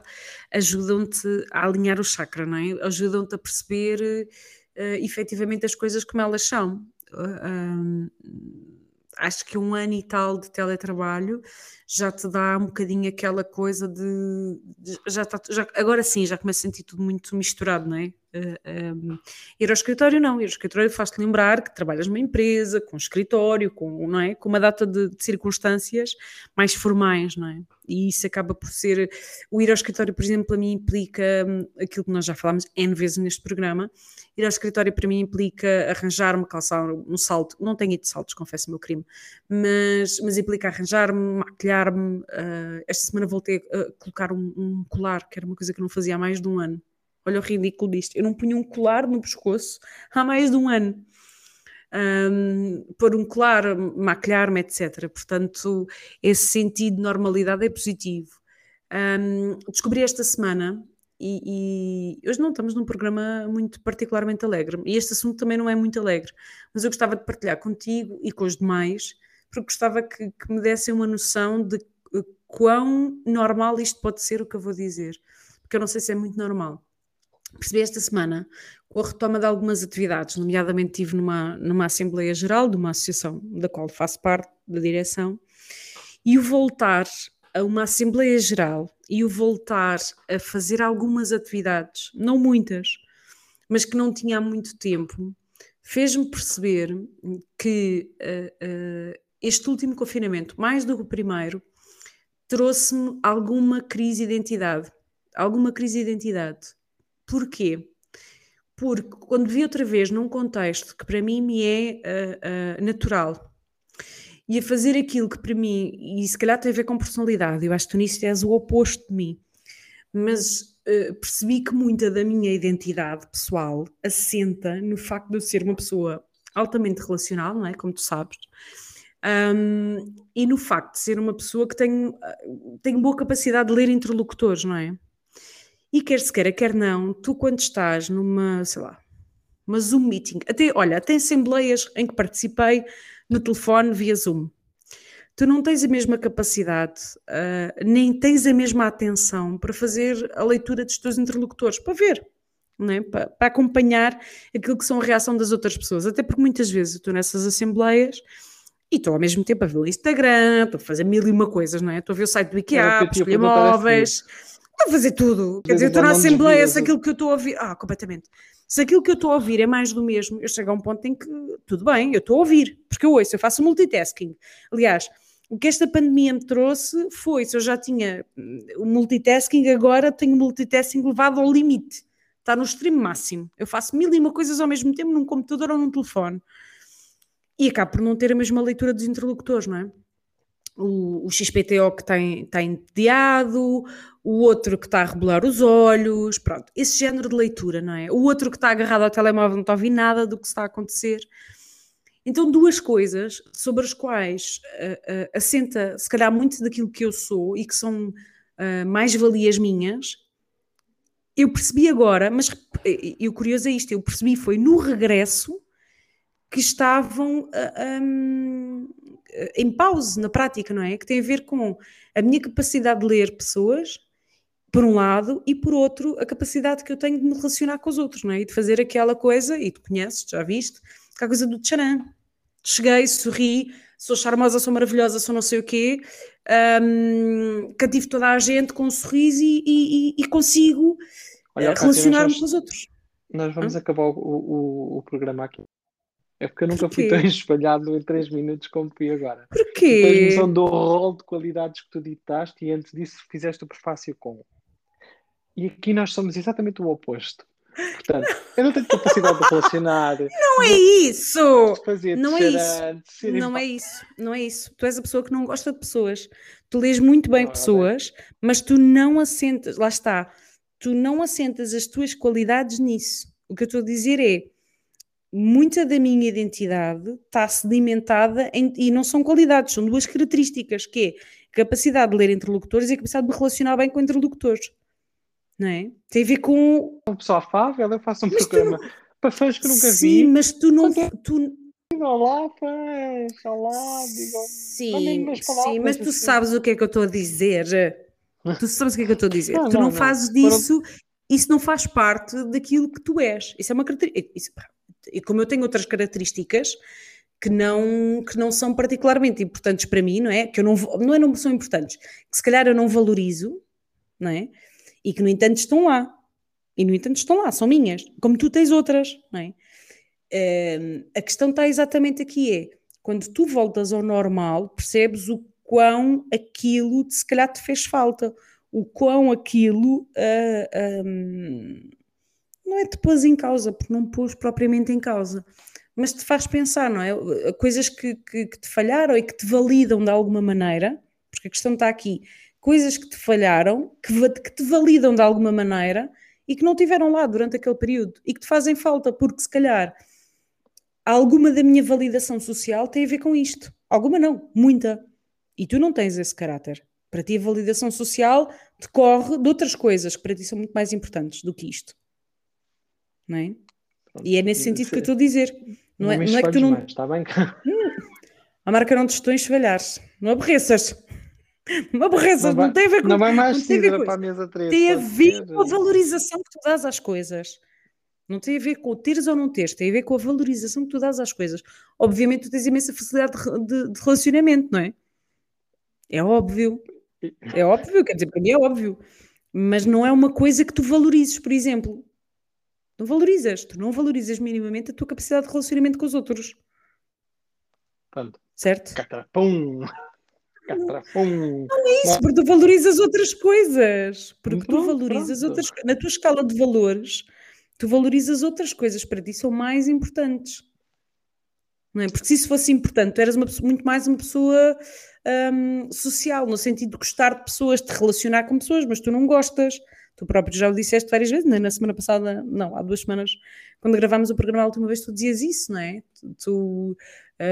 ajudam-te a alinhar o chakra, não é? Ajudam-te a perceber eh, efetivamente as coisas como elas são. Ah, hum, acho que um ano e tal de teletrabalho já te dá um bocadinho aquela coisa de, de- já está já, agora sim já começo a sentir tudo muito misturado, não é? Uh, um, ir ao escritório não, ir ao escritório faz-te lembrar que trabalhas numa empresa, com um escritório, com, não é? com uma data de, de, circunstâncias mais formais, não é? E isso acaba por ser. O ir ao escritório, por exemplo, para mim implica um, aquilo que nós já falámos N vezes neste programa. Ir ao escritório para mim implica arranjar-me, calçar um salto. Não tenho ido de saltos, confesso o meu crime, mas, mas implica arranjar-me, maquilhar-me. Uh, esta semana voltei a colocar um, um colar, que era uma coisa que não fazia há mais de um ano Olha o ridículo disto. Eu não punho um colar no pescoço há mais de um ano. Um, pôr um colar, maquilhar-me, etc. Portanto, esse sentido de normalidade é positivo. Um, descobri esta semana, e, e, hoje não estamos num programa muito particularmente alegre, e este assunto também não é muito alegre, mas eu gostava de partilhar contigo e com os demais, porque gostava que, que me dessem uma noção de quão normal isto pode ser o que eu vou dizer, porque eu não sei se é muito normal percebi esta semana, com a retoma de algumas atividades, nomeadamente estive numa, numa Assembleia Geral de uma associação da qual faço parte da direção, e o voltar a uma Assembleia Geral e o voltar a fazer algumas atividades, não muitas, mas que não tinha há muito tempo, fez-me perceber que uh, uh, este último confinamento, mais do que o primeiro, trouxe-me alguma crise de identidade. Alguma crise de identidade Porquê? Porque quando vi outra vez num contexto que para mim me é uh, uh, natural e a fazer aquilo que para mim, e se calhar tem a ver com personalidade, eu acho que tu nisso és o oposto de mim, mas uh, percebi que muita da minha identidade pessoal assenta no facto de eu ser uma pessoa altamente relacional, não é? Como tu sabes. Um, e no facto de ser uma pessoa que tem, tem boa capacidade de ler interlocutores, não é? E quer se queira, quer não, tu quando estás numa, sei lá, uma Zoom meeting, até, olha, até assembleias em que participei no telefone via Zoom, tu não tens a mesma capacidade, uh, nem tens a mesma atenção para fazer a leitura dos teus interlocutores, para ver, é? para, para, acompanhar aquilo que são a reação das outras pessoas, até porque muitas vezes eu estou nessas assembleias e estou ao mesmo tempo a ver o Instagram, estou a fazer mil e uma coisas, não é? Estou a ver o site do IKEA, escolher móveis a fazer tudo. Quer dizer, estou na Assembleia, se aquilo que eu estou a ouvir. Ah, completamente. Se aquilo que eu estou a ouvir é mais do mesmo, eu chego a um ponto em que, tudo bem, eu estou a ouvir, porque eu ouço, eu faço multitasking. Aliás, o que esta pandemia me trouxe foi, se eu já tinha o multitasking, agora tenho o multitasking levado ao limite. Está no extremo máximo. Eu faço mil e uma coisas ao mesmo tempo num computador ou num telefone. E acabo por não ter a mesma leitura dos interlocutores, não é? o, o XPTO que está entediado, o outro que está a rebolar os olhos, pronto, esse género de leitura, não é? O outro que está agarrado ao telemóvel não está a ouvir nada do que está a acontecer. Então, duas coisas sobre as quais uh, uh, assenta, se calhar, muito daquilo que eu sou e que são uh, mais-valias minhas, eu percebi agora, mas e o curioso é isto, eu percebi foi no regresso que estavam um, em pause na prática, não é? Que tem a ver com a minha capacidade de ler pessoas, por um lado, e por outro, a capacidade que eu tenho de me relacionar com os outros, não é? E de fazer aquela coisa, e tu conheces, já viste, aquela coisa do tcharam. Cheguei, sorri, sou charmosa, sou maravilhosa, sou não sei o quê, um, cativo toda a gente com um sorriso e, e, e consigo eh, relacionar-me com os outros. Nós vamos Hã? acabar o, o, o programa aqui. É porque eu nunca fui tão espalhado em 3 minutos como fui agora. Porquê? Tens noção do rol de qualidades que tu ditaste e antes disso fizeste o prefácio com. E aqui nós somos exatamente o oposto. Portanto, eu não tenho capacidade de relacionar. Não é isso! Não é isso. Não é isso. Não é isso. Tu és a pessoa que não gosta de pessoas. Tu lês muito bem ah, pessoas, bem. mas tu não assentas. Lá está. Tu não assentas as tuas qualidades nisso. O que eu estou a dizer é muita da minha identidade está sedimentada em, e não são qualidades, são duas características, que é capacidade de ler interlocutores e a capacidade de me relacionar bem com interlocutores. Não é? Tem a ver com... Um pessoal afável, eu faço um mas programa não... para fãs que nunca Sim, vi. Sim, mas tu não... Tu... Olá, fãs, olá, digam Sim, sim, mas tu assim. sabes o que é que eu estou a dizer. Tu sabes o que é que eu estou a dizer. Não, tu não, não fazes não. disso, isso não faz parte daquilo que tu és. Isso é uma característica e como eu tenho outras características que não, que não são particularmente importantes para mim, não é? Que eu não, não é não são importantes, que se calhar eu não valorizo, não é? E que no entanto estão lá. E, no entanto, estão lá, são minhas, como tu tens outras, não é? A questão está exatamente aqui: é quando tu voltas ao normal, percebes o quão aquilo se calhar te fez falta, o quão aquilo uh, um, não é te pôs em causa, porque não pôs propriamente em causa, mas te faz pensar, não é? Coisas que, que, que te falharam e que te validam de alguma maneira, porque a questão está aqui, coisas que te falharam, que, que te validam de alguma maneira e que não tiveram lá durante aquele período e que te fazem falta, porque se calhar alguma da minha validação social tem a ver com isto. Alguma não, muita. E tu não tens esse caráter. Para ti a validação social decorre de outras coisas que para ti são muito mais importantes do que isto. Não é? E é nesse sentido que eu estou a dizer. Não, não é, não é que tu não. Mais, está bem? A marca não te estou a enxovalhar. Não aborreças. Não aborreças, não, não tem a ver com. Não vai mais cidra para a mesa 3. Tem a ver com a valorização que tu dás às coisas. Não tem a ver com teres ou não teres, tem a ver com a valorização que tu dás às coisas. Obviamente, tu tens imensa facilidade de, de, de relacionamento, não é? É óbvio. É óbvio, quer dizer, para mim é óbvio. Mas não é uma coisa que tu valorizes, por exemplo. Não valorizas. Tu não valorizas minimamente a tua capacidade de relacionamento com os outros. Pronto. Certo? Catrapum. Catrapum. Não é isso, porque tu valorizas outras coisas. Porque tu valorizas pronto. outras Na tua escala de valores, tu valorizas outras coisas para ti são mais importantes. Não é? Porque se isso fosse importante, tu eras uma, muito mais uma pessoa um, social, no sentido de gostar de pessoas, de relacionar com pessoas, mas tu não gostas. Tu próprio já o disseste várias vezes, né? na semana passada, não, há duas semanas, quando gravámos o programa a última vez, tu dizias isso, não é? Tu,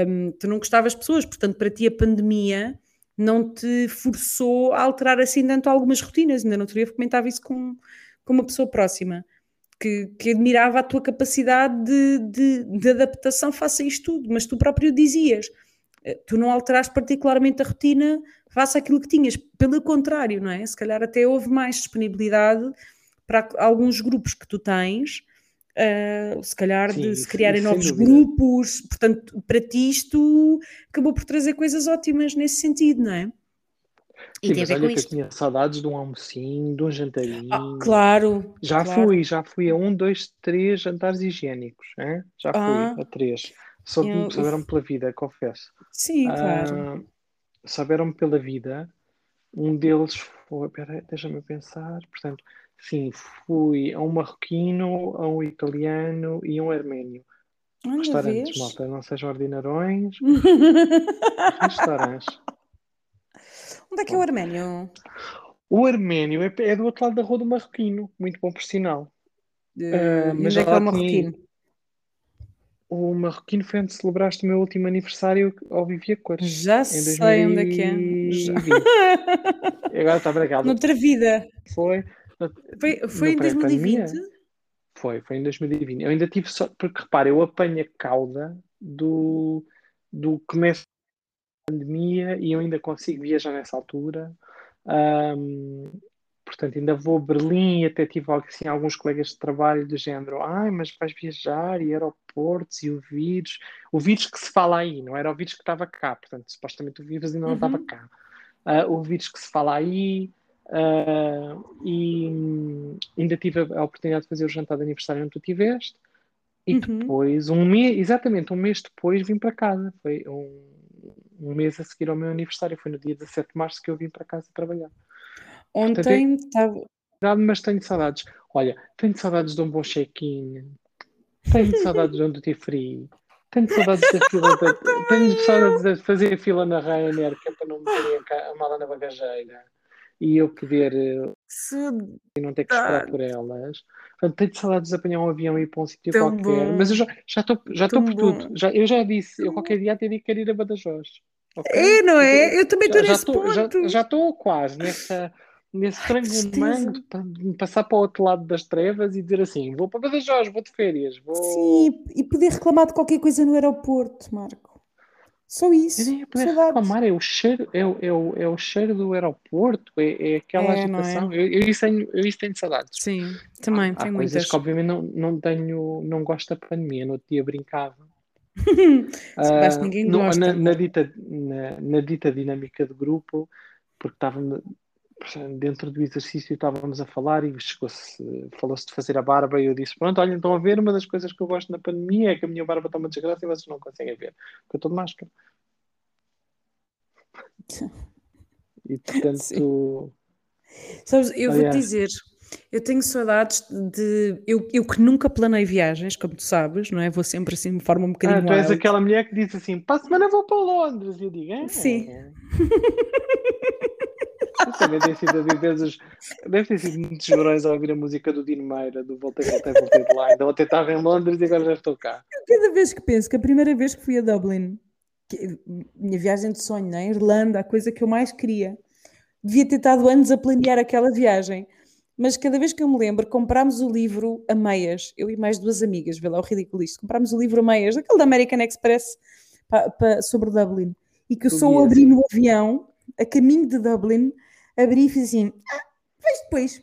um, tu não gostavas de pessoas, portanto, para ti a pandemia não te forçou a alterar assim tanto algumas rotinas. Ainda não teria comentava isso com, com uma pessoa próxima. Que, que, admirava a tua capacidade de, de, de, adaptação face a isto tudo, mas tu próprio dizias, eh, tu não alteraste particularmente a rotina face àquilo que tinhas, pelo contrário, não é? Se calhar até houve mais disponibilidade para alguns grupos que tu tens, uh, se calhar sim, de se criarem novos grupos, portanto, para ti isto acabou por trazer coisas ótimas nesse sentido, não é? E Sim, mas olha que eu tinha saudades de um almocinho, de um jantarinho. Ah, claro. Já claro. fui, já fui a um, dois, três jantares higiênicos. Hein? Já fui ah, a três. Soube, eu... Souberam-me pela vida, confesso. Sim, claro. Uh, souberam-me pela vida. Um deles foi. Pera, deixa-me pensar. Portanto, sim, fui a um marroquino, a um italiano e a um arménio. Olha, restaurantes, vês? malta, não sejam ordinarões. restaurantes. Onde é que é o arménio? O arménio é, é do outro lado da rua do marroquino. Muito bom, por sinal. Uh, mas onde é que é o marroquino? O Marroquino foi onde celebraste o meu último aniversário ao Vivia Cores. Já sei onde é que é. Já. Agora está bragado. Noutra vida. Foi. Foi, foi em 2020? Foi, foi em 2020. Eu ainda tive só. Porque repara, eu apanho a cauda do, do começo da pandemia e eu ainda consigo viajar nessa altura. Um, portanto, ainda vou a Berlim e até tive assim, alguns colegas de trabalho do género, ai, mas vais viajar e aeroportos e o vírus, o vírus que se fala aí, não era o vírus que estava cá, portanto, supostamente o vírus ainda não estava Uhum. cá. Uh, o vírus que se fala aí, uh, e ainda tive a, a oportunidade de fazer o jantar de aniversário onde tu tiveste, e Uhum. depois, um mês, exatamente um mês depois, vim para casa. Foi um, um mês a seguir ao meu aniversário, foi no dia 17 de março que eu vim para casa trabalhar. Ontem estava. Verdade, mas tenho saudades. Olha, tenho saudades de um bom check-in. Tenho saudades de um duty free. Tenho saudades da fila. Da, tenho saudades de fazer fila na Ryanair, que é para não ca- a mala na bagageira. E eu poder eh, Se... e não ter que esperar por elas. Portanto, tenho saudades de apanhar um avião e ir para um sítio Tão qualquer. bom. Mas eu já já estou já Tão por bom. tudo. Já, eu já disse, eu qualquer dia teria que querer ir a Badajoz. ok? É, não é? Eu também estou Já- já nesse já- ponto. Já estou quase nessa, nesse trangumango de de passar para o outro lado das trevas e dizer assim: vou para Badajoz, vou de férias, vou. Sim, e poder reclamar de qualquer coisa no aeroporto, Marco. Só isso. Eu nem ia poder Saudades. reclamar, é o cheiro, é, o- é, o, é o cheiro do aeroporto, é, é aquela É, é? agitação. Eu, eu, isso tenho, eu isso tenho saudades. Sim, também, Há tenho coisas muitas. que obviamente não, não tenho, não gosto da pandemia. No outro dia brincava. Ah, ninguém no- gosta. na, na dita, na, na dita dinâmica de grupo, porque estava dentro do exercício estávamos a falar e falou-se de fazer a barba e eu disse, pronto, olha, estão a ver, uma das coisas que eu gosto na pandemia é que a minha barba está uma desgraça e vocês não conseguem ver, porque eu estou de máscara. E portanto... Sim. Sabes, eu vou-te dizer, eu tenho saudades de. Eu, eu que nunca planei viagens, como tu sabes, não é? Vou sempre assim de forma um bocadinho. Ah, tu és aquela mulher que diz assim: para a semana vou para Londres. E eu digo: é. Sim. Também tem sido vezes, deve ter sido muitos verões a ouvir a música do Dino Meira, do Voltei, Voltei, Voltei de lá. Então ontem estava em Londres e agora já estou cá. Cada vez que penso que a primeira vez que fui a Dublin, que, minha viagem de sonho, na né? Irlanda, a coisa que eu mais queria, devia ter estado anos a planear aquela viagem. Mas cada vez que eu me lembro, comprámos o livro a meias, eu e mais duas amigas, vê lá o ridículo isto, comprámos o livro a meias, aquele da American Express pa, pa, sobre Dublin, e que eu só abri no avião, a caminho de Dublin, abri e fiz assim, ah, vejo depois.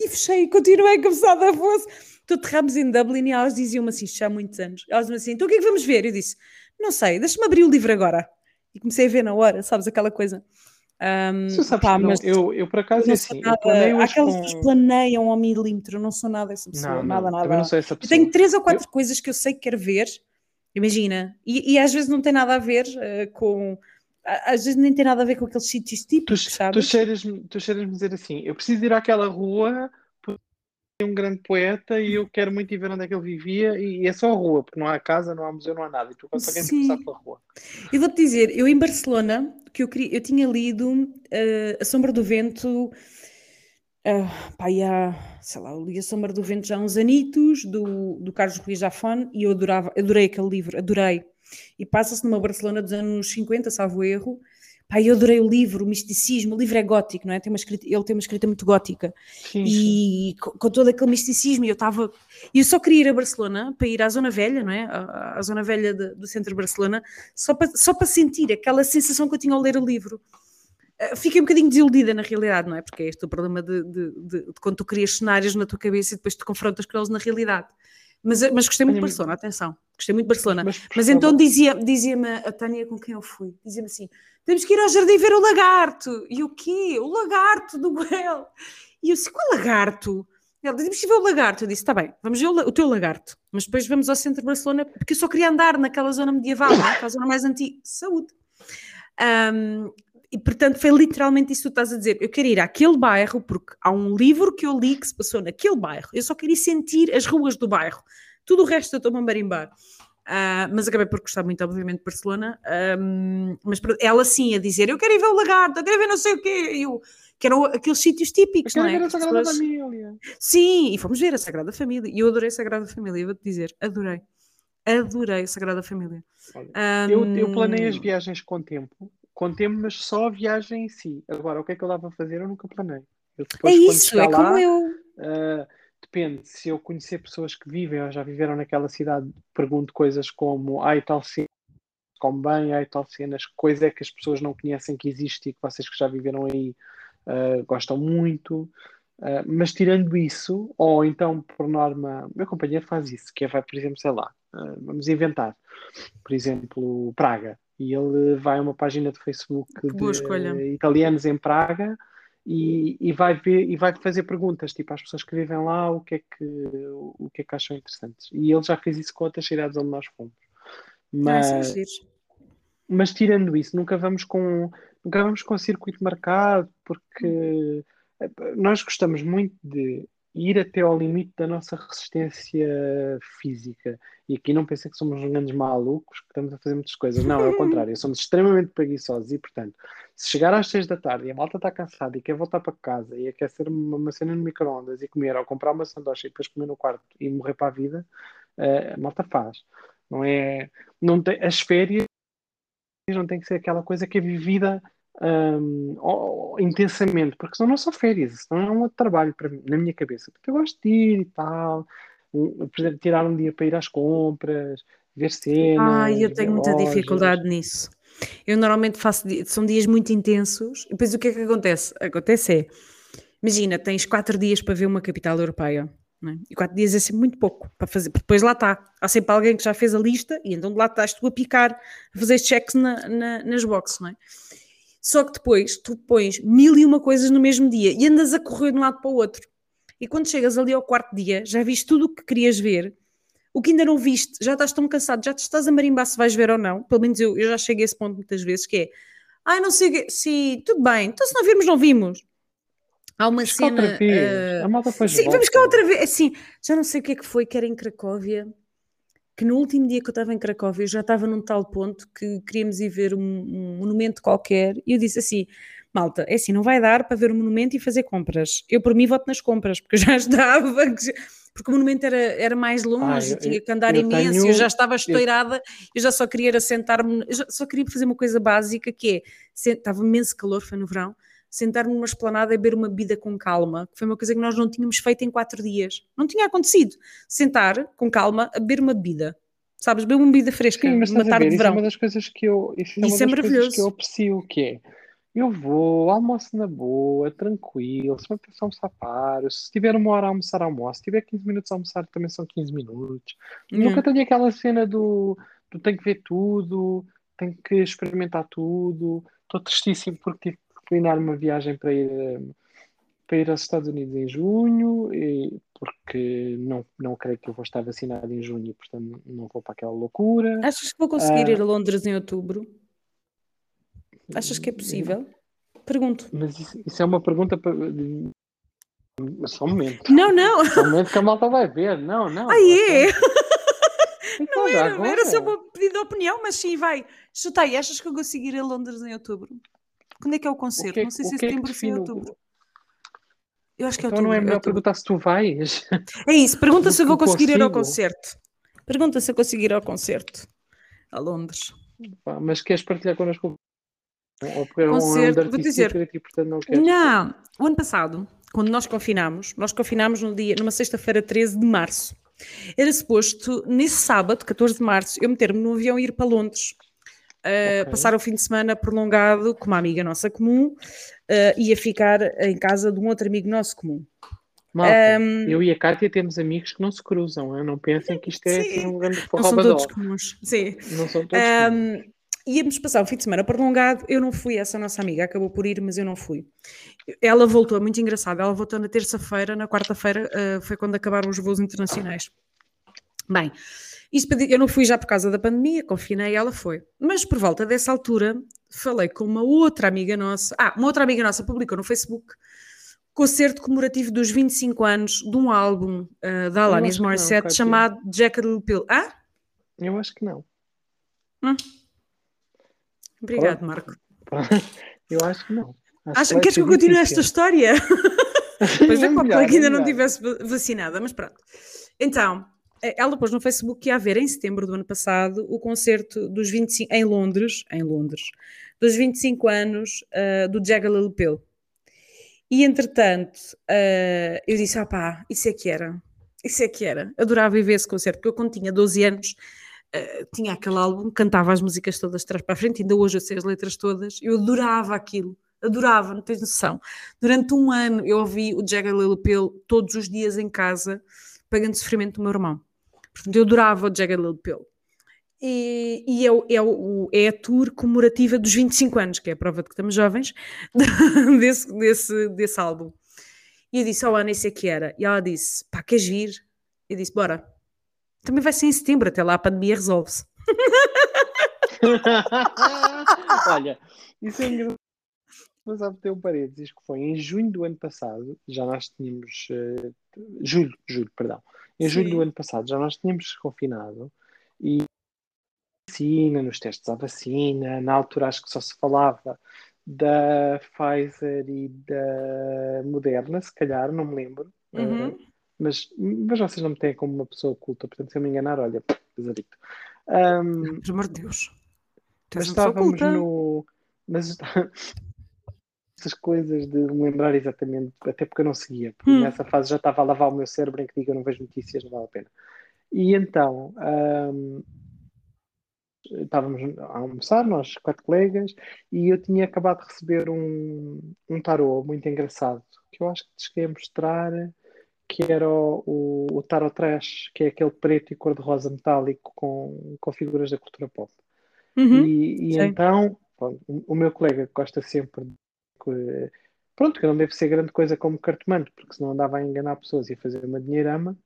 E fechei e continuei cabeçada a fosse. Então aterramos em Dublin e elas diziam-me assim, já há muitos anos, elas me assim, então o que é que vamos ver? Eu disse, não sei, deixa-me abrir o livro agora. E comecei a ver na hora, sabes, aquela coisa. Um, sabes pá, não, mas eu, eu por acaso eu assim, nada, eu aqueles com... que planeiam ao milímetro, eu não sou nada essa pessoa, não, nada, não, nada. Não sou essa eu pessoa. tenho três ou quatro eu... coisas que eu sei que quero ver, imagina, e, e às vezes não tem nada a ver uh, com às vezes nem tem nada a ver com aqueles sítios típicos, tu, sabes? Tu cheiras-me tu cheiras dizer assim, eu preciso ir àquela rua porque é um grande poeta e eu quero muito ir ver onde é que ele vivia e é só a rua, porque não há casa, não há museu, não há nada, e tu consegues passar pela rua. Eu vou-te dizer, eu em Barcelona, que eu, queria, eu tinha lido uh, A Sombra do Vento uh, pá, há, sei lá, eu li A Sombra do Vento já há uns anitos, do, do Carlos Ruiz Zafón, e eu adorava, adorei aquele livro, adorei e passa-se numa Barcelona dos anos 50, salvo erro. Pá, eu adorei o livro, o misticismo, o livro é gótico, não é? Tem uma escrita, ele tem uma escrita muito gótica. Sim, e sim. Com, com, todo aquele misticismo, eu estava. Eu só queria ir a Barcelona para ir à Zona Velha, não é? À, à Zona Velha de, do centro de Barcelona, só para, só para sentir aquela sensação que eu tinha ao ler o livro. Uh, fiquei um bocadinho desiludida na realidade, não é? Porque é este o problema de, de, de, de quando tu crias cenários na tua cabeça e depois te confrontas com eles na realidade. Mas, mas gostei muito de Barcelona, atenção. Gostei muito de Barcelona. Mas, mas então dizia-me dizia a Tânia com quem eu fui, dizia-me assim: temos que ir ao jardim ver o lagarto. E o quê? O lagarto do Guel. E eu disse: qual lagarto? Ela disse: temos que ver o lagarto. Eu disse: está bem, vamos ver o, o, teu lagarto. Mas depois vamos ao centro de Barcelona, porque eu só queria andar naquela zona medieval, não é? zona mais antiga. Saúde. Um, e portanto foi literalmente isso que tu estás a dizer. Eu quero ir àquele bairro porque há um livro que eu li que se passou naquele bairro. Eu só queria sentir as ruas do bairro. Tudo o resto eu estou-me a marimbar. Uh, mas acabei por gostar muito, obviamente, de Barcelona. Um, mas ela sim a dizer: Eu quero ir ver o lagarto, eu quero ver não sei o quê. Eu, que eram aqueles sítios típicos, eu não é? ver a Sagrada pessoas... Família. Sim, e fomos ver a Sagrada Família. E eu adorei a Sagrada Família, vou-te dizer, adorei. Adorei a Sagrada Família. Olha, um... eu, eu planei as viagens com tempo, mas só a viagem em si. Agora, o que é que eu dava a fazer, eu nunca planei. Eu depois, é isso, é lá, como eu. Uh, depende, se eu conhecer pessoas que vivem ou já viveram naquela cidade, pergunto coisas como ai tal cena, como bem, ai tal cenas, coisa é que as pessoas não conhecem que existe e que vocês que já viveram aí uh, gostam muito. Uh, mas tirando isso, ou então por norma, meu companheiro faz isso, que é vai, por exemplo, sei lá, uh, vamos inventar, por exemplo, Praga, e ele vai a uma página de Facebook de italianos em Praga e, e, vai ver e vai fazer perguntas tipo às pessoas que vivem lá o que é que o que é que acham interessantes e ele já fez isso com outras cidades onde nós fomos. Mas ah, mas tirando isso nunca vamos com nunca vamos com circuito marcado porque nós gostamos muito de ir até ao limite da nossa resistência física. E aqui não pensem que somos grandes malucos que estamos a fazer muitas coisas. Não, é o contrário. Somos extremamente preguiçosos e, portanto, se chegar às seis da tarde e a malta está cansada e quer voltar para casa e quer ser uma, cena no micro-ondas e comer ou comprar uma sanduíche e depois comer no quarto e morrer para a vida, uh, a malta faz. Não é... Não tem, as férias não tem que ser aquela coisa que é vivida um, intensamente, porque senão não são férias, senão é um outro trabalho para mim, na minha cabeça. Porque eu gosto de ir e tal, um, tirar um dia para ir às compras, ver cenas. Ah, eu tenho muita lojas. dificuldade nisso. Eu normalmente faço, são dias muito intensos, e depois o que é que acontece? Acontece é, imagina, tens quatro dias para ver uma capital europeia. É? E quatro dias é sempre muito pouco para fazer, porque depois lá está. Há sempre alguém que já fez a lista e então de lá estás tu a picar, a fazer checks na, na, nas boxes, não é? Só que depois tu pões mil e uma coisas no mesmo dia e andas a correr de um lado para o outro. E quando chegas ali ao quarto dia, já viste tudo o que querias ver, o que ainda não viste, já estás tão cansado, já te estás a marimbar se vais ver ou não. Pelo menos eu, eu já cheguei a esse ponto muitas vezes, que é, ai, não sei, sim, tudo bem, então se não virmos, não vimos. Há uma cá cena. outra vez. eh, A malta depois Sim, vamos cá outra vez. Assim, já não sei o que é que foi, que era em Cracóvia, que no último dia que eu estava em Cracóvia eu já estava num tal ponto que queríamos ir ver um, um monumento qualquer e eu disse assim, malta, é assim, não vai dar para ver o monumento e fazer compras. Eu por mim voto nas compras, porque eu já estava, porque o monumento era, era mais longe, Ah, eu- tinha que andar eu imenso, tenho- eu já estava estourada, eu já só queria era sentar-me, eu já- só queria fazer uma coisa básica que é, estava imenso calor, foi no verão, sentar-me numa esplanada e beber uma bebida com calma, que foi uma coisa que nós não tínhamos feito em quatro dias. Não tinha acontecido. Sentar com calma a beber uma bebida. Sabes, beber uma bebida fresca, Sim, mas numa estás a tarde ver, de isso é verão. uma das coisas que eu, isso é uma Isso é maravilhoso. que eu aprecio, que é, eu vou, almoço na boa, tranquilo, se me apetece almoçar paro, se tiver uma hora a almoçar, almoço, se tiver 15 minutos a almoçar, também são 15 minutos. Yeah. Nunca tenho aquela cena do, do tenho que ver tudo, tenho que experimentar tudo, estou tristíssimo porque tive declinar uma viagem para ir, eh, para ir aos Estados Unidos em junho, e- porque não, não creio que eu vou estar vacinado em junho, portanto não vou para aquela loucura. Achas que vou conseguir Ah. ir a Londres em outubro? Achas que é possível? Pergunto. Mas isso, isso é uma pergunta para. Mas só um momento. Não, não. Só um momento que a malta vai ver. Não, não. Ah, é? Então, Não era, agora. era só uma pedido de opinião, mas sim, vai. Chutei, achas que eu consigo ir a Londres em outubro? Quando é que é o O concerto? que é- não sei o se é que é setembro ou se é o- outubro. Eu acho que é Então outubro. não é é melhor outubro. perguntar se tu vais. É isso, pergunta se eu vou conseguir ir ao consigo. concerto. Pergunta se eu conseguir ir ao concerto a Londres. Pá, Mas queres partilhar connosco? Ou porque é um Concerto, under vou dizer. e portanto não queres. Não, o ano passado, quando nós confinámos, nós confinámos no dia, numa sexta-feira 13 de março. Era suposto, nesse sábado, 14 de março, eu meter-me no avião e ir para Londres. Uh, Ok. Passar o fim de semana prolongado com uma amiga nossa comum, uh, ia ficar em casa de um outro amigo nosso comum. Malta, Ahm, eu e a Kátia temos amigos que não se cruzam. hein? Não pensem que isto é Sim. assim um grande Não são todos comuns. Sim. Não são todos Um, comuns. íamos passar um fim de semana prolongado, eu não fui, essa nossa amiga acabou por ir, mas eu não fui. Ela voltou, é muito engraçado, ela voltou na terça-feira, na quarta-feira uh, foi quando acabaram os voos internacionais. Bem, isto eu não fui já por causa da pandemia, confinei, ela foi. Mas por volta dessa altura, falei com uma outra amiga nossa, ah, uma outra amiga nossa publicou no Facebook concerto comemorativo dos 25 anos de um álbum uh, da Alanis que não, Morissette chamado Jack Little Pill. Ah? Eu acho que não. Obrigado, Marco. Eu acho que não. Acho Acho, vai queres que eu continue esta história? Pois é, É melhor, que ainda é não melhor. tivesse va- vacinada, mas pronto. Então, ela pôs no Facebook que ia haver em setembro do ano passado o concerto dos 25 em Londres, em Londres, dos 25 anos ah, do Jagger Little. E entretanto, ah, eu disse: ah pá, isso é que era, isso é que era. Adorava ir ver esse concerto, porque eu quando tinha 12 anos ah, tinha aquele álbum, cantava as músicas todas de trás para a frente, ainda hoje eu sei as letras todas, eu adorava aquilo. Adorava, não tens noção. Durante um ano eu ouvi o Jagger Little todos os dias em casa, pagando sofrimento do meu irmão. Portanto, eu adorava o Jagger Little Pill. E, e é, é, é a tour comemorativa dos 25 anos, que é a prova de que estamos jovens, desse, desse, desse álbum. E eu disse, oh Ana, isso é que era. E ela disse, pá, queres vir? Eu disse, bora. Também vai ser em setembro, até lá a pandemia resolve-se. Olha, isso é engraçado. Mas há ter um parênteses que foi em junho do ano passado, já nós tínhamos. eh, julho, julho, perdão. Em julho Sim. do ano passado já nós tínhamos confinado e vacina, nos testes à vacina, na altura acho que só se falava da Pfizer e da Moderna, se calhar, não me lembro. Uhum. Eh, mas, mas vocês não me têm como uma pessoa oculta, portanto, se eu me enganar, olha, pesadito. Ahm, Pelo amor de Deus. Tu mas estávamos no. Mas essas coisas de me lembrar exatamente, até porque eu não seguia, porque Hum. nessa fase já estava a lavar o meu cérebro em que digo eu não vejo notícias, não vale a pena. E então ahm, estávamos a almoçar, nós quatro colegas, e eu tinha acabado de receber um, um tarô muito engraçado, que eu acho que te cheguei a mostrar, que era o, o, o tarot trash, que é aquele preto e cor-de-rosa metálico com, com figuras da cultura pop. Uhum. E, e então o meu colega gosta sempre de. Pronto, que não deve ser grande coisa como cartomante, porque senão andava a enganar pessoas e a fazer uma dinheirama.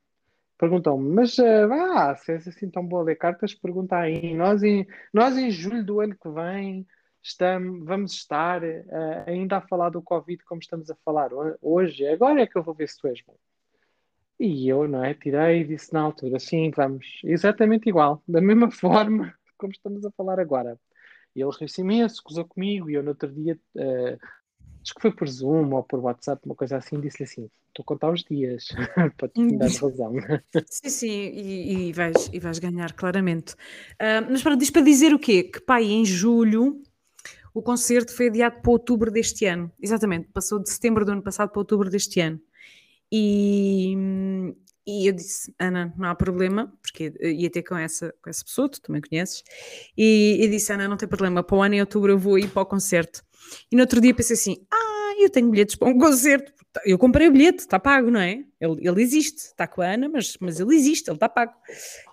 Perguntam-me, mas ah, se és assim tão boa a ler cartas, pergunta aí. Nós em, nós em julho do ano que vem estamos, vamos estar uh, ainda a falar do Covid como estamos a falar hoje. Agora é que eu vou ver se tu és bom. E eu, não é? Tirei e disse na altura, sim, vamos, exatamente igual, da mesma forma como estamos a falar agora. E ele riu-se imenso, gozou comigo, e eu no outro dia, uh, acho que foi por Zoom ou por WhatsApp, uma coisa assim, disse-lhe assim: estou a contar os dias para te dar razão. sim, sim, e, e, vais, e vais ganhar claramente. Uh, mas para, diz para dizer o quê? Que pai, em julho o concerto foi adiado para outubro deste ano. Exatamente, passou de setembro do ano passado para outubro deste ano. E, e eu disse, Ana, não há problema, porque ia ter com essa, com essa pessoa, tu também conheces, e, e disse, Ana, não tem problema, para o ano em outubro eu vou ir para o concerto. E no outro dia pensei assim, ah, eu tenho bilhetes para um concerto, eu comprei o bilhete, está pago, não é? Ele, ele existe, está com a Ana, mas, mas ele existe, ele está pago.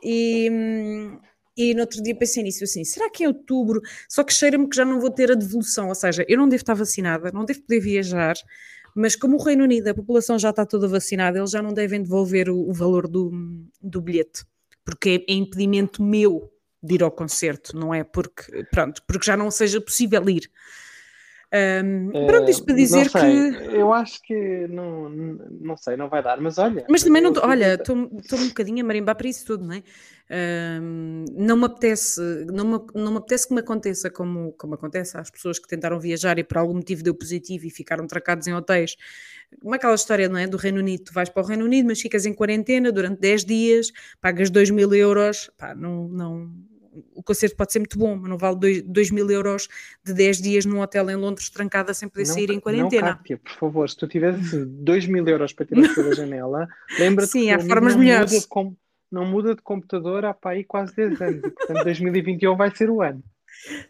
E, e no outro dia pensei nisso, assim, será que em outubro? Só que cheira-me que já não vou ter a devolução, ou seja, eu não devo estar vacinada, não devo poder viajar, mas como o Reino Unido, a população já está toda vacinada, eles já não devem devolver o, o valor do, do bilhete, porque é, é impedimento meu de ir ao concerto, não é porque, pronto, porque já não seja possível ir. Um, pronto, isto para dizer que. Eu acho que não, não sei, não vai dar, mas olha. Mas também não. Olha, estou um bocadinho a marimbar para isso tudo, não é? Um, não me apetece, não me, não me apetece que me aconteça como, como acontece às pessoas que tentaram viajar e por algum motivo deu positivo e ficaram tracados em hotéis. Como aquela história, não é? Do Reino Unido, tu vais para o Reino Unido, mas ficas em quarentena durante 10 dias, pagas 2 mil euros, pá, não, não, o concerto pode ser muito bom, mas não vale 2 mil euros de 10 dias num hotel em Londres trancada sem poder não, sair em quarentena. Não, Kátia, por favor, se tu tivesse 2 assim, mil euros para tirar pela janela, lembra-te Sim, há formas melhores. Muda de, não muda de computador há para aí quase 10 anos, portanto 2021 vai ser o ano.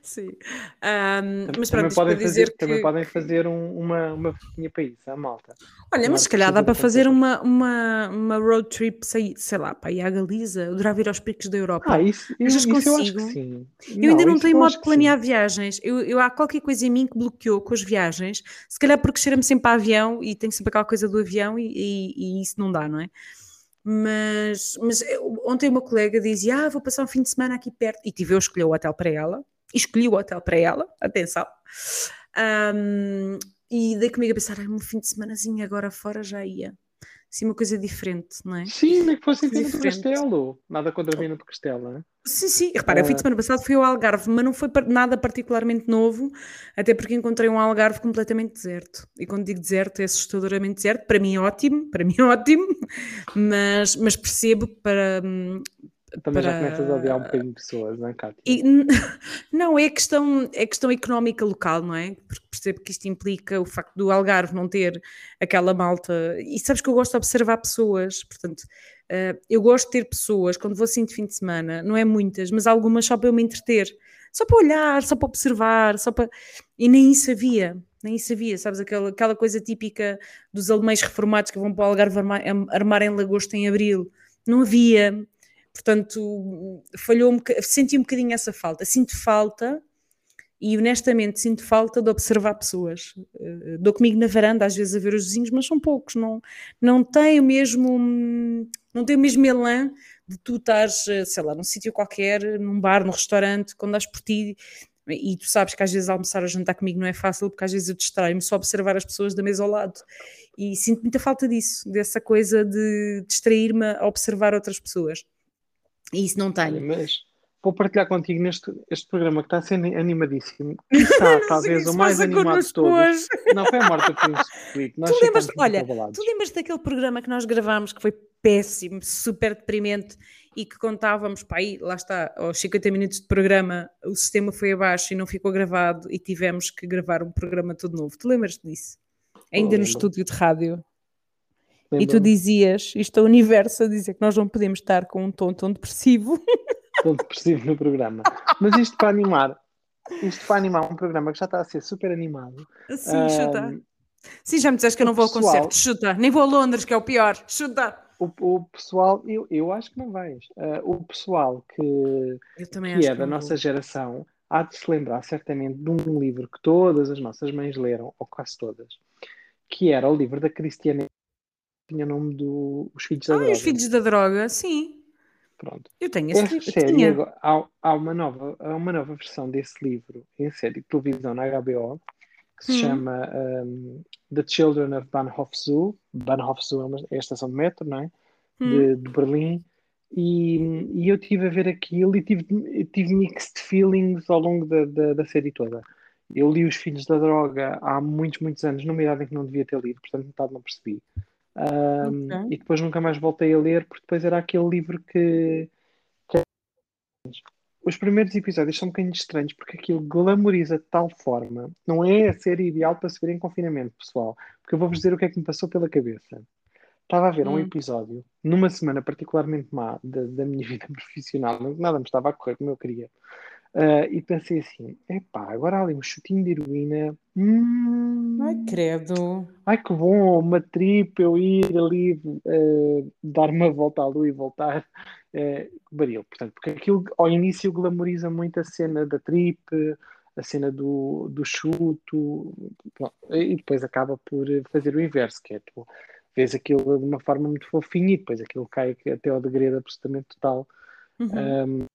Sim. Um, mas também, pronto, podem fazer, que... também podem fazer um, uma, uma fotinha para isso, a malta. Olha, mas se calhar dá para fazer uma, uma, uma road trip, sei, sei lá, para ir à Galiza, eu adorava ir aos picos da Europa. Ah, isso, eu, isso consigo. eu acho que sim. Eu não, ainda não tenho modo de planear viagens. Eu, eu, há qualquer coisa em mim que bloqueou com as viagens, se calhar porque cheira-me sempre a avião e tenho sempre aquela coisa do avião e, e, e isso não dá, não é? Mas, mas ontem uma colega dizia: Ah, vou passar um fim de semana aqui perto. E tive eu escolher o hotel para ela escolhi o hotel para ela, atenção. Um, e dei comigo a pensar, um fim de semanazinho agora fora já ia. Assim, uma coisa diferente, não é? Sim, nem que fosse em Viana do Castelo. Nada contra Viana do Castelo, não é? Sim, sim. Repara, o fim de semana passado fui ao Algarve, mas não foi nada particularmente novo, até porque encontrei um Algarve completamente deserto. E quando digo deserto, é assustadoramente deserto. Para mim ótimo, para mim ótimo, mas, mas percebo que para, também para... já começas a odiar um bocadinho de pessoas, não é, Cátia? E, não, é questão, é questão económica local, não é? Porque percebo que isto implica o facto do Algarve não ter aquela malta. E sabes que eu gosto de observar pessoas, portanto, uh, eu gosto de ter pessoas, quando vou assim de fim de semana, não é muitas, mas algumas só para eu me entreter, só para olhar, só para observar, só para. E nem isso havia. Nem isso havia, sabes? Aquela, aquela coisa típica dos alemães reformados que vão para o Algarve armar, armar em lagosto em abril. Não havia Portanto, falhou um, senti um bocadinho essa falta. Sinto falta e honestamente sinto falta de observar pessoas. Uh, dou comigo na varanda às vezes a ver os vizinhos, mas são poucos, não, não tem o mesmo não tem o mesmo elan de tu estares, eh, sei lá, num sítio qualquer, num bar, num restaurante, quando dás por ti e tu sabes que às vezes almoçar ou jantar comigo não é fácil porque às vezes eu distraio-me só observar as pessoas da mesa ao lado e sinto muita falta disso, dessa coisa de distrair-me a observar outras pessoas. E isso não tenho. Mas vou partilhar contigo neste este programa que está sendo animadíssimo. Que está talvez o mais animado de todos. Não foi a morte do Príncipe tu lembras, olha, tu lembras daquele programa que nós gravámos que foi péssimo, super deprimente e que contávamos, pá, aí, lá está, aos 50 minutos de programa, o sistema foi abaixo e não ficou gravado e tivemos que gravar um programa todo novo. Tu lembras disso? Ainda oh, no estúdio de rádio. E tu dizias, isto é o universo a dizer que nós não podemos estar com um tom tão depressivo. Tom depressivo no programa. Mas isto para animar, isto para animar um programa que já está a ser super animado. Sim, um, chuta. Sim, já me disseste que eu não vou ao concerto. Chuta. Nem vou a Londres, que é o pior. Chuta. O, o pessoal, eu, eu acho que não vais. Uh, o pessoal que, que é da nossa vou. geração há de se lembrar certamente de um livro que todas as nossas mães leram, ou quase todas, que era o livro da Cristiane, tinha o nome do Os Filhos da Ah, Droga. os filhos da droga, sim. Pronto. Eu tenho esse livro. série, agora- há, há uma nova, há uma nova versão desse livro em série de televisão na HBO que se Hum. chama um, The Children of Bahnhof Zoo. Bahnhof Zoo é, uma, é a estação de metro, não é? Hum. De, de Berlim. E, e eu estive a ver aquilo e tive, tive mixed feelings ao longo da, da, da série toda. Eu li Os Filhos da Droga há muitos, muitos anos, numa idade em que não devia ter lido, portanto metade não percebi. Um, Ok. E depois nunca mais voltei a ler, porque depois era aquele livro que, que- Os primeiros episódios são um bocadinho estranhos, porque aquilo glamoriza de tal forma. Não é a série ideal para se ver em confinamento, pessoal. Porque eu vou-vos dizer o que é que me passou pela cabeça. Estava a ver um Hum. episódio, numa semana particularmente má da, da minha vida profissional, nada me estava a correr como eu queria. Ah, e pensei assim: epá, agora há ali um chutinho de heroína. Hum, Ai, credo. Ai que bom, uma trip, eu ir ali eh, dar uma volta à lua e voltar. eh, baril, portanto, porque aquilo ao início glamoriza muito a cena da trip, a cena do, do chuto, pronto, e depois acaba por fazer o inverso, que é tu vês aquilo de uma forma muito fofinha e depois aquilo cai até ao degredo absolutamente total Uhum.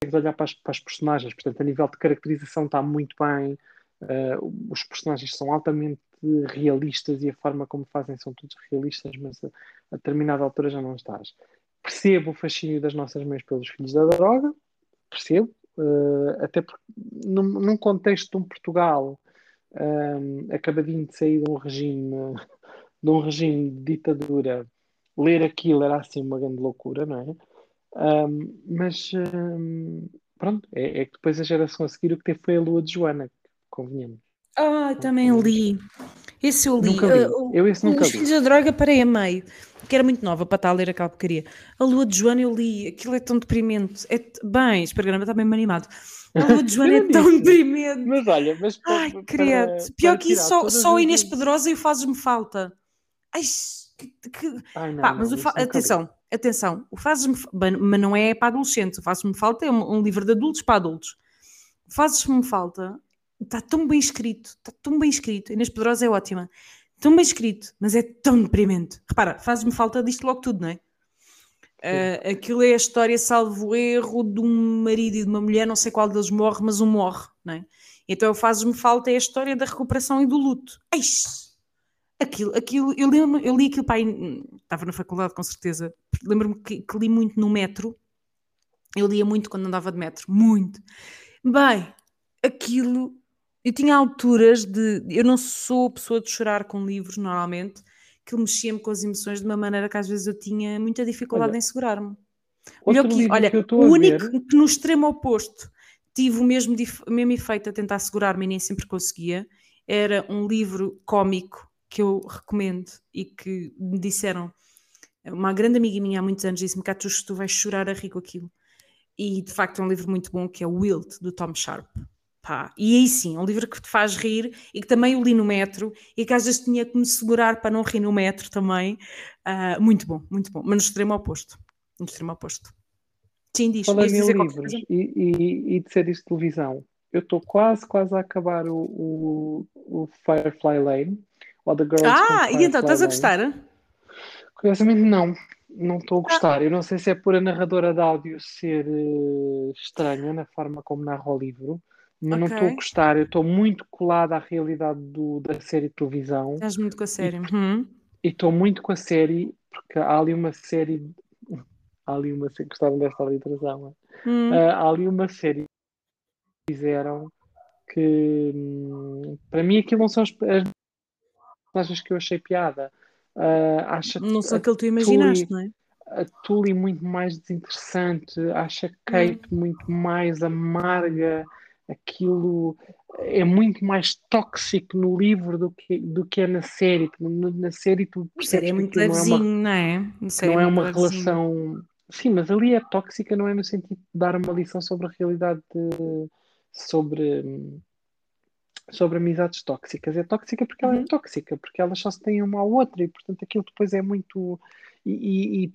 Consegues olhar para as, para as personagens, portanto, a nível de caracterização está muito bem, eh, os personagens são altamente realistas e a forma como fazem são todos realistas, mas a, a determinada altura já não estás. Percebo o fascínio das nossas mães pelos filhos da droga, percebo, eh, até porque num, num contexto de um Portugal eh, acabadinho de sair de um regime, de um regime de ditadura, ler aquilo era assim uma grande loucura, não é? Um, mas um, pronto, é, é que depois a geração a seguir o que teve foi a Lua de Joana, convenhamos. Ah, também li. Esse eu li. Nunca li. O- Eu esse nunca Os li. Filhos da Droga parei a meio, que era muito nova para estar a ler aquela porcaria. A Lua de Joana eu li, aquilo é tão deprimente. É t- Bem, este programa está bem animado. A Lua de Joana é tão deprimente. Mas olha, mas pa- Ai, para- credo. para Pior que isso, só, só Inês Pedrosa e o Fazes-me Falta. Ai, que, que- Ai, não, Pá, não, mas o fa- li. Atenção, o Fazes-me mas não é para adolescentes, o Fazes-me Falta é um, um livro de adultos para adultos. O Fazes-me Falta está tão bem escrito, está tão bem escrito. Inês Pedrosa é ótima, tão bem escrito, mas é tão deprimente. Repara, Fazes-me Falta diz logo tudo, não é? Ah, aquilo é a história, salvo erro, de um marido e de uma mulher, não sei qual deles morre, mas um morre, não é? Então, o Fazes-me Falta é a história da recuperação e do luto. Eish! Aquilo, aquilo, eu lembro, eu li aquilo, pai, estava na faculdade com certeza, lembro-me que, que li muito no metro, eu lia muito quando andava de metro, muito. Bem, aquilo, eu tinha alturas de, eu não sou pessoa de chorar com livros normalmente, que mexia-me com as emoções de uma maneira que às vezes eu tinha muita dificuldade Olha, em segurar-me. Melhor que, olha, que o único ver, que no extremo oposto tive o mesmo, o mesmo efeito a tentar segurar-me e nem sempre conseguia, era um livro cómico que eu recomendo e que me disseram, uma grande amiga minha há muitos anos disse-me, Catus, tu vais chorar a rir com aquilo. E de facto é um livro muito bom que é o Wilt, do Tom Sharp. Pá, e aí sim, é um livro que te faz rir e que também eu li no metro e que às vezes tinha que me segurar para não rir no metro também. Ah, muito bom, muito bom, mas no extremo oposto. No extremo oposto. Sim, diz. falando em livros e, e, e de séries de televisão, eu estou quase, quase a acabar o, o, o Firefly Lane, ou The Girls Ah, e então, estás a gostar? Curiosamente, não. Não estou Ah. a gostar. Eu não sei se é por a narradora de áudio ser eh, estranha na forma como narra o livro, mas não Ok. estou a gostar. Eu estou muito colada à realidade do- da série de televisão Estás muito com a série. Uhum. e estou muito com a série, porque há ali uma série. Há ali uma série. Gostaram desta literação? Hum. Ah, há ali uma série que fizeram que hum, para mim aquilo não são as, as personagens que eu achei piada. Ah, acho Não sou a aquilo que tu imaginaste, Tully- não é? a Tully muito mais desinteressante, acha a Kate Hum. muito mais amarga, aquilo é muito mais tóxico no livro do que, do que é na série. Na, na série tu é percebes que muito aquilo não é uma, levezinho, não é? Que não é uma levezinho. relação. Sim, mas ali é tóxica, não é no sentido de dar uma lição sobre a realidade de- sobre, hum, sobre amizades tóxicas. É tóxica porque ela é Uhum. tóxica, porque elas só se têm uma à outra e portanto aquilo depois é muito. e, e, e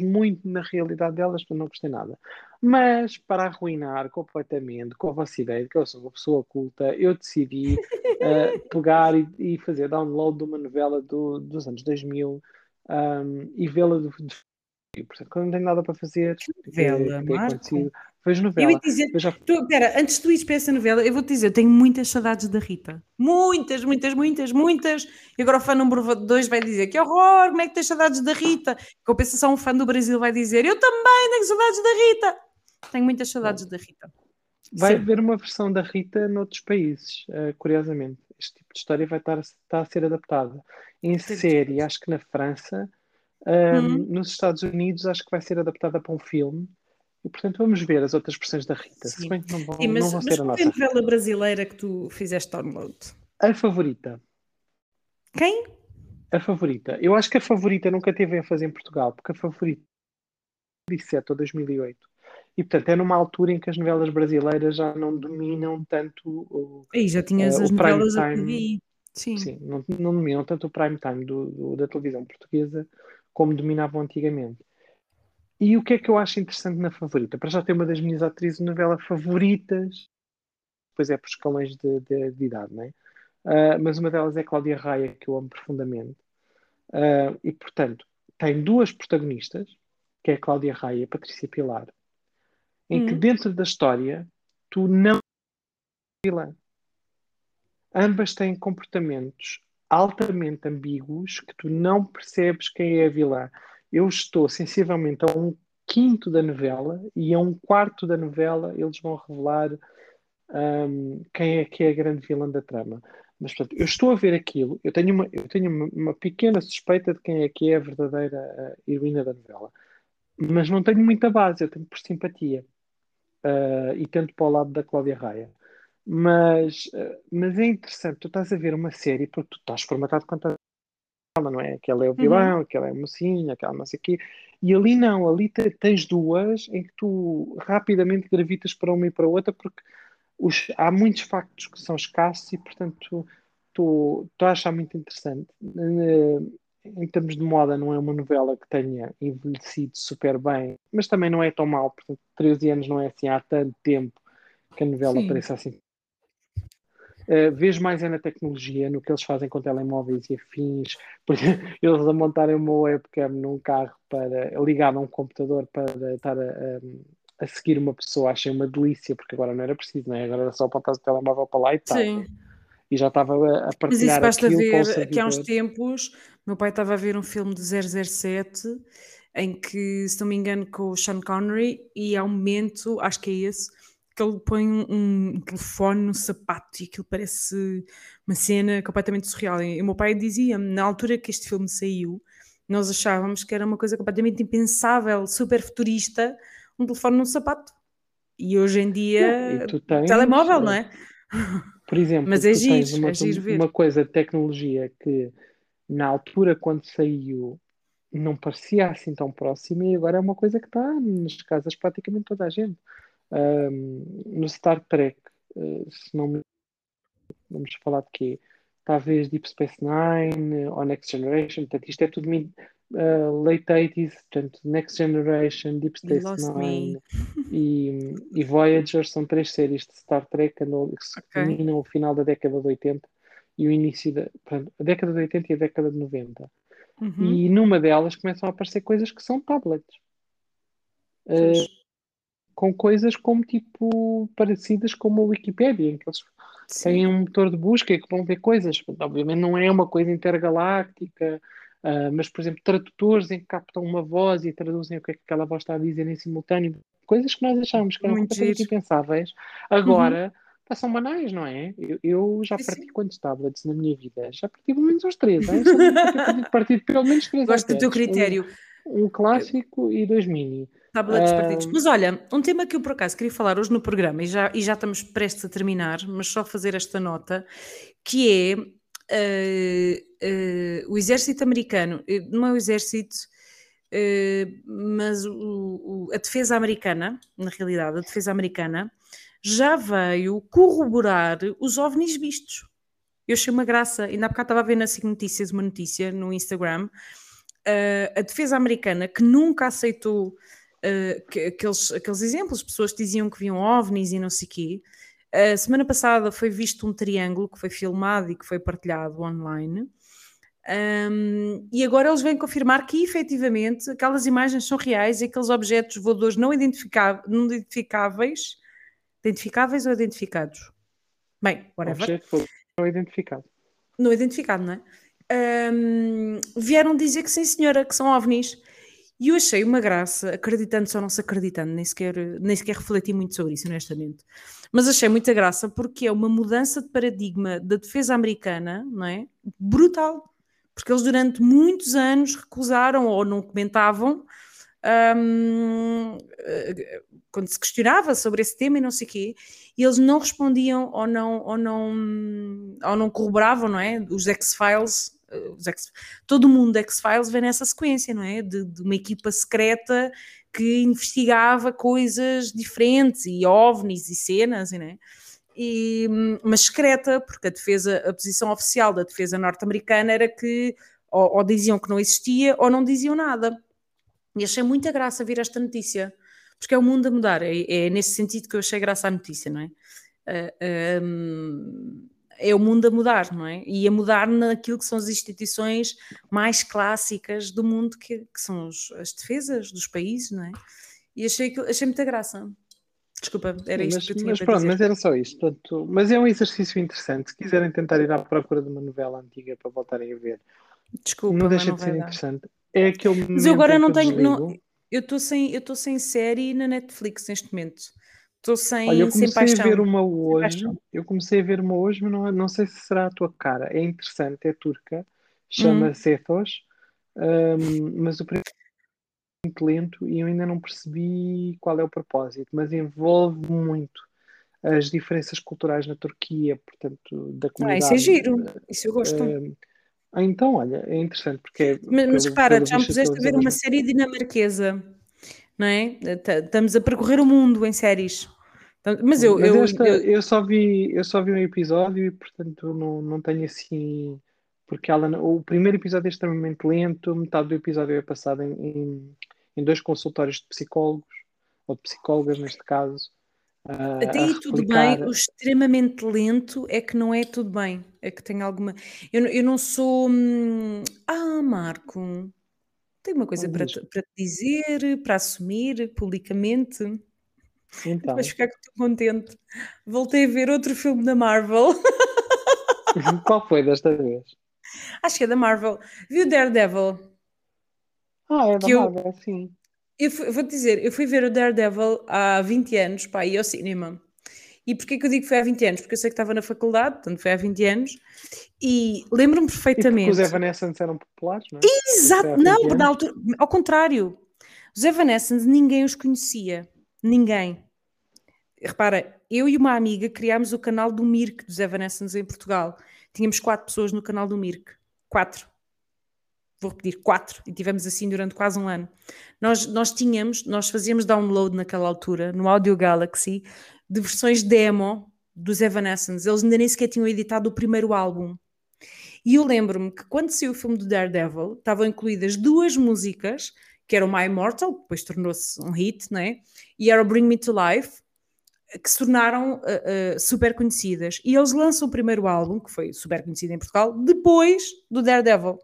muito na realidade delas, para não gostei nada. Mas para arruinar completamente, com a vossa ideia de que eu sou uma pessoa culta, eu decidi uh, pegar e, e, fazer download de uma novela do, dos anos 2000 um, e vê-la de, de Portanto, quando não tenho nada para fazer, novela, que, acontecido, vejo novela. Eu ia dizer, vejo... tu, pera, antes de tu ires para essa novela, eu vou-te dizer, eu tenho muitas saudades da Rita. Muitas, muitas, muitas, muitas. E agora o fã número 2 vai dizer, que horror, como é que tens saudades da Rita? Compensação, um fã do Brasil vai dizer, eu também tenho saudades da Rita. Tenho muitas saudades da Rita. Vai Sim. haver uma versão da Rita noutros países, uh, curiosamente. Este tipo de história vai estar, estar a ser adaptada. Em série, acho que na França, um, uhum. nos Estados Unidos, acho que vai ser adaptada para um filme. E, portanto, vamos ver as outras versões da Rita. Sim. Se bem que não vão, Sim, mas, não vão ser a nossa. Mas novela brasileira que tu fizeste download? A favorita. Quem? A favorita. Eu acho que a favorita nunca teve ênfase em Portugal, porque a favorita 2007 ou 2008 e portanto é numa altura em que as novelas brasileiras já não dominam tanto o, e já tinhas uh, as novelas TV. Sim, Sim não, não, dominam tanto o prime time do, do, da televisão portuguesa como dominavam antigamente. E o que é que eu acho interessante na favorita? Para já ter uma das minhas atrizes de novela favoritas, depois é por escalões de, de, de idade, não é? Uh, mas uma delas é Cláudia Raia, que eu amo profundamente. Uh, e, portanto, tem duas protagonistas, que é a Cláudia Raia e a Patrícia Pilar, em que hum. dentro da história tu não vilã. Ambas têm comportamentos altamente ambíguos que tu não percebes quem é a vilã. Eu estou sensivelmente a um quinto da novela e a um quarto da novela eles vão revelar um, quem é que é a grande vilã da trama. Mas, portanto, eu estou a ver aquilo, eu tenho uma, eu tenho uma, uma pequena suspeita de quem é que é a verdadeira heroína da novela. Mas não tenho muita base, eu tenho por simpatia uh, e tanto para o lado da Cláudia Raia. Mas, uh, mas é interessante, tu estás a ver uma série porque tu estás formatado quanto a ela, não é? Aquela é o vilão, uhum. aquela é a mocinha, aquela não sei o quê. E ali não, ali te, tens duas em que tu rapidamente gravitas para uma e para outra porque os, há muitos factos que são escassos e, portanto, tu, tu, achas muito interessante. Uh, em termos de moda, não é uma novela que tenha envelhecido super bem, mas também não é tão mal, portanto, 13 anos não é assim há tanto tempo que a novela Sim. pareça assim. Uh, vejo mais é na tecnologia, no que eles fazem com telemóveis e afins. Por exemplo, eles a montarem uma webcam num carro para ligar a um computador para estar a, a, a, seguir uma pessoa, achei uma delícia, porque agora não era preciso, não é? agora era só apontar o telemóvel para lá e tal. Sim e já estava a partilhar Mas isso basta ver que há uns tempos, meu pai estava a ver um filme de 007 em que, se não me engano, com o Sean Connery e há um momento, acho que é esse, que ele põe um, um telefone no sapato e aquilo parece uma cena completamente surreal. E o meu pai dizia-me, na altura que este filme saiu, nós achávamos que era uma coisa completamente impensável, super futurista, um telefone no sapato. E hoje em dia, tens, telemóvel, não é? Por exemplo, Mas é giro, uma, é uma coisa de tecnologia que na altura quando saiu não parecia assim tão próxima e agora é uma coisa que está nas casas praticamente toda a gente. Um, no Star Trek, uh, se não me vamos falar de quê? Talvez Deep Space Nine ou Next Generation, portanto, isto é tudo uh, late 80s, portanto, Next Generation, Deep Space Nine e, e, Voyager são três séries de Star Trek que, andam, que se okay. terminam o final da década de 80 e o início da portanto, a década de 80 e a década de 90. Uhum. E numa delas começam a aparecer coisas que são tablets. Uh, com coisas como tipo parecidas como a Wikipedia, em que eles Sim. têm um motor de busca e que vão ver coisas. Obviamente não é uma coisa intergaláctica, Uh, mas, por exemplo, tradutores em que captam uma voz e traduzem o que é que aquela voz está a dizer em simultâneo, coisas que nós achávamos que eram Muito completamente impensáveis, agora uhum. passam banais, não é? Eu, eu já parti sim. quantos tablets na minha vida? Já parti pelo menos uns três, é? parti pelo menos três. Gosto do teu critério. Um, um clássico e dois mini. Tablets uh... partidos. Mas olha, um tema que eu por acaso queria falar hoje no programa, e já, e já estamos prestes a terminar, mas só fazer esta nota, que é uh, uh, o exército americano, eh, não é o exército, mas o, o, a defesa americana, na realidade, a defesa americana, já veio corroborar os ovnis vistos. Eu achei uma graça, ainda há bocado estava a ver na SIG Notícias uma notícia no Instagram, uh, a defesa americana que nunca aceitou uh, que, aqueles, aqueles exemplos, pessoas que diziam que viam ovnis e não sei o quê. A semana passada foi visto um triângulo que foi filmado e que foi partilhado online. Um, e agora eles vêm confirmar que efetivamente aquelas imagens são reais e aqueles objetos voadores não, identificá não identificáveis, identificáveis ou identificados? Bem, whatever. Objeto não identificado. Não identificado, não é? Um, vieram dizer que sim, senhora, que são ovnis. E eu achei uma graça, acreditando ou não se acreditando, nem sequer, nem sequer refleti muito sobre isso, honestamente. Mas achei muita graça porque é uma mudança de paradigma da defesa americana, não é? Brutal. Porque eles durante muitos anos recusaram ou não comentavam um, quando se questionava sobre esse tema e não sei o quê, e eles não respondiam ou não, ou não, ou não corroboravam, não é? Os X-Files, X, todo mundo X-Files vem nessa sequência, não é? De, de, uma equipa secreta que investigava coisas diferentes e ovnis e cenas, não é? E, mas secreta, porque a defesa, a posição oficial da defesa norte-americana era que ou, ou diziam que não existia ou não diziam nada. E achei muita graça vir esta notícia, porque é o mundo a mudar. É, é nesse sentido que eu achei graça à notícia, não é? Uh, um, é o mundo a mudar, não é? E a mudar naquilo que são as instituições mais clássicas do mundo, que, que são os, as defesas dos países, não é? E achei, achei muita graça. Desculpa, era isto mas, que eu tinha mas pronto, dizer. mas era só isto. Portanto, mas é um exercício interessante. Se quiserem tentar ir à procura de uma novela antiga para voltarem a ver, Desculpa, não deixa não de ser dar. interessante. É aquele Mas eu agora não tenho. Não, eu estou sem, eu estou sem série na Netflix neste momento. Estou sem, Olha, eu sem comecei a paixão. ver uma hoje, eu comecei a ver uma hoje, mas não, não sei se será a tua cara. É interessante, é turca, chama-se Hum. Ethos, hum, mas o primeiro é muito lento e eu ainda não percebi qual é o propósito, mas envolve muito as diferenças culturais na Turquia, portanto, da Ah, comunidade. isso é giro. Isso eu gosto. Ah, então, olha, é interessante porque é, Mas, mas repara, já me puseste a ver a uma série dinamarquesa, não é? Estamos a percorrer o mundo em séries. Então, Mas eu, Mas eu, esta, eu- eu só vi, eu só vi um episódio e, portanto, não, não tenho assim. Porque ela, o primeiro episódio é extremamente lento, metade do episódio é passado em, em, em dois consultórios de psicólogos, ou de psicólogas neste caso. até aí tudo bem, o extremamente lento é que não é tudo bem. É que tem alguma. Eu, não- eu não sou. hum, Ah, Marco, tenho uma coisa para para dizer, para assumir publicamente. Então, Vais ficar contente. Voltei a ver outro filme da Marvel. qual foi desta vez? Acho que é da Marvel. Vi o Daredevil. Ah, é da Que eu- Marvel, sim. Eu vou-te dizer, eu fui ver o Daredevil há 20 anos, pá, e ao cinema. E porquê que eu digo que foi há 20 anos? Porque eu sei que estava na faculdade, portanto foi há 20 anos, e lembro-me E porque perfeitamente. os Evanescence eram populares, não é? Exato, não, 20 na altura, ao contrário. Os Evanescence ninguém os conhecia. Ninguém. Repara, eu e uma amiga criámos o canal do Mirk dos Evanescence em Portugal. Tínhamos quatro pessoas no canal do Mirk. Quatro. Vou repetir, quatro. E tivemos assim durante quase um ano. Nós, nós tínhamos, nós fazíamos download naquela altura, no Audio Galaxy, de versões demo dos Evanescence. Eles ainda nem sequer tinham editado o primeiro álbum. E eu lembro-me que quando saiu o filme do Daredevil, estavam incluídas duas músicas, que era o My Immortal, que depois tornou-se um hit, né? e era o Bring Me to Life, que se tornaram uh, uh, super conhecidas. E eles lançam o primeiro álbum, que foi super conhecido em Portugal, depois do Daredevil.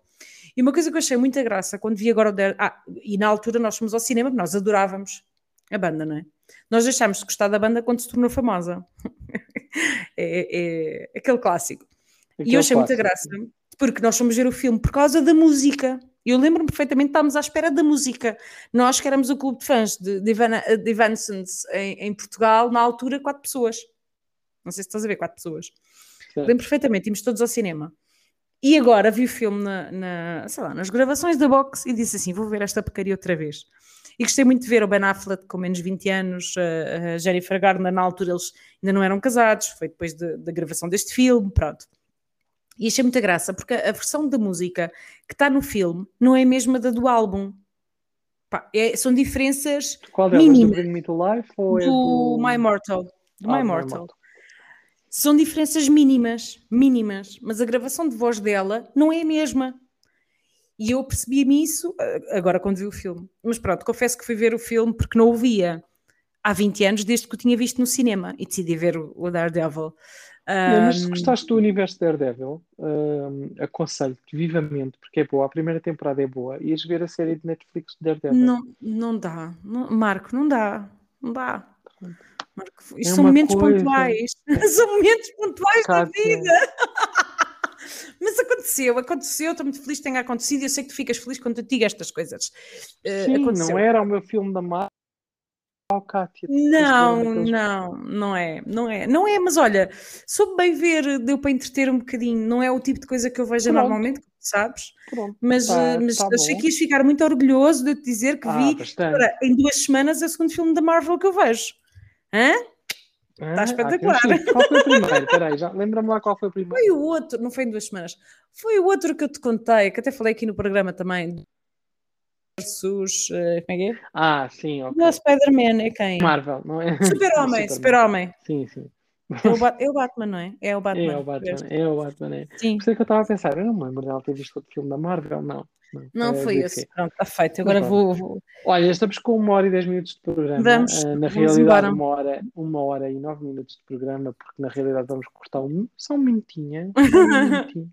E uma coisa que eu achei muita graça, quando vi agora o Daredevil, ah, e na altura nós fomos ao cinema, porque nós adorávamos a banda, não é? Nós deixámos de gostar da banda quando se tornou famosa. é, é aquele clássico. E Aquele eu achei muita graça, porque nós fomos ver o filme por causa da música. Eu lembro-me perfeitamente, estávamos à espera da música. Nós que éramos o clube de fãs de, de, Evanescence em, em Portugal, na altura, quatro pessoas. Não sei se estás a ver, quatro pessoas. Certo. Lembro perfeitamente, íamos todos ao cinema. E agora vi o filme na, na, lá, nas gravações da box e disse assim: vou ver esta porcaria outra vez. E gostei muito de ver o Ben Affleck com menos 20 anos, a, a Jennifer Garner, na altura eles ainda não eram casados, foi depois de- da gravação deste filme, pronto. E achei muita graça, porque a, versão da música que está no filme não é a mesma da do álbum. Pá, é- são diferenças Qual delas? Do Mínimas. Bring Me to Life ou é do do... My Immortal. Do Ah, My do. Immortal. São diferenças mínimas, mínimas, mas a gravação de voz dela não é a mesma. E eu percebi-me isso ah, agora quando vi o filme. Mas pronto, confesso que fui ver o filme porque não o via há 20 anos, desde que o tinha visto no cinema, e decidi ver o, o Daredevil. Não, mas se Um, gostaste do universo Daredevil, hum, aconselho-te vivamente, porque é boa. A primeira temporada é boa. Ias ver a série de Netflix de Daredevil. não, não dá. Não- Marco, não dá. Não dá. Marco, isto É são momentos coisa. pontuais. são momentos pontuais da Kátia. vida. Mas aconteceu, aconteceu. Estou muito feliz que tenha acontecido. Eu sei que tu ficas feliz quando eu digo estas coisas. Eh, Sim, aconteceu. não era o meu filme da Marvel, Kátia. Não, não, não é, não é, não é, mas olha, soube bem ver, deu para entreter um bocadinho, não é o tipo de coisa que eu vejo Pronto. normalmente, sabes, Pronto, mas, tá- eh, mas tá achei bom. que ias ficar muito orgulhoso de te dizer que Ah, vi, bastante. ora, em duas semanas é o segundo filme da Marvel que eu vejo. Hã? Ah, Tá ah, espetacular. temos sim. Qual foi o primeiro? Peraí, já lembra-me lá qual foi o primeiro. Foi o outro, não foi em duas semanas, foi o outro que eu te contei, que até falei aqui no programa também, versus, eh, como é que é? Ah, sim, ok. Não, Spider-Man é quem? Marvel, não é? Super-Homem. Super-Homem. Sim, sim. É o, é o Batman, não é? É o Batman. É o Batman, é o Batman. É. Sim. Por isso é que eu estava a pensar, eu não me lembro dela ter visto outro filme da Marvel, não. Não é foi esse. Pronto, está feito. Agora Pronto. vou, vou- Olha, estamos com uma hora e dez minutos de programa. Vamos, Ah, na vamos realidade, embora. uma hora, uma hora e nove minutos de programa, porque na realidade vamos cortar um, só um minutinho, só um minutinho.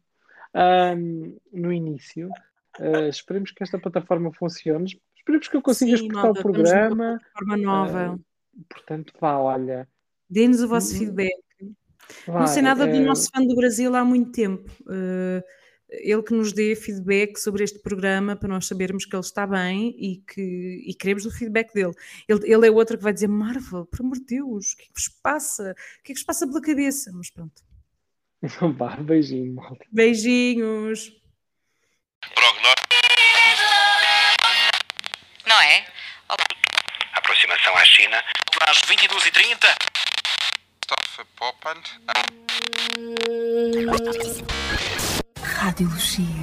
Ahm, no início. Ah, esperemos que esta plataforma funcione. Esperemos que eu consiga Sim, exportar o programa. forma nova. Portanto, vá, olha. Dê-nos o vosso Hum, feedback. vá, Não sei nada do eh, nosso fã do Brasil há muito tempo. Eh, ele que nos dê feedback sobre este programa para nós sabermos que ele está bem e que e queremos o feedback dele. Ele, ele é outro que vai dizer: Marvel, por amor de Deus, o que é que vos passa? O que é que vos passa pela cabeça? Mas pronto. Então vá, beijinho, malta. Beijinhos. Prognóstico. Não é? Aproximação à China. Às 22h30. Christopher Poppand. Rádio Lucia.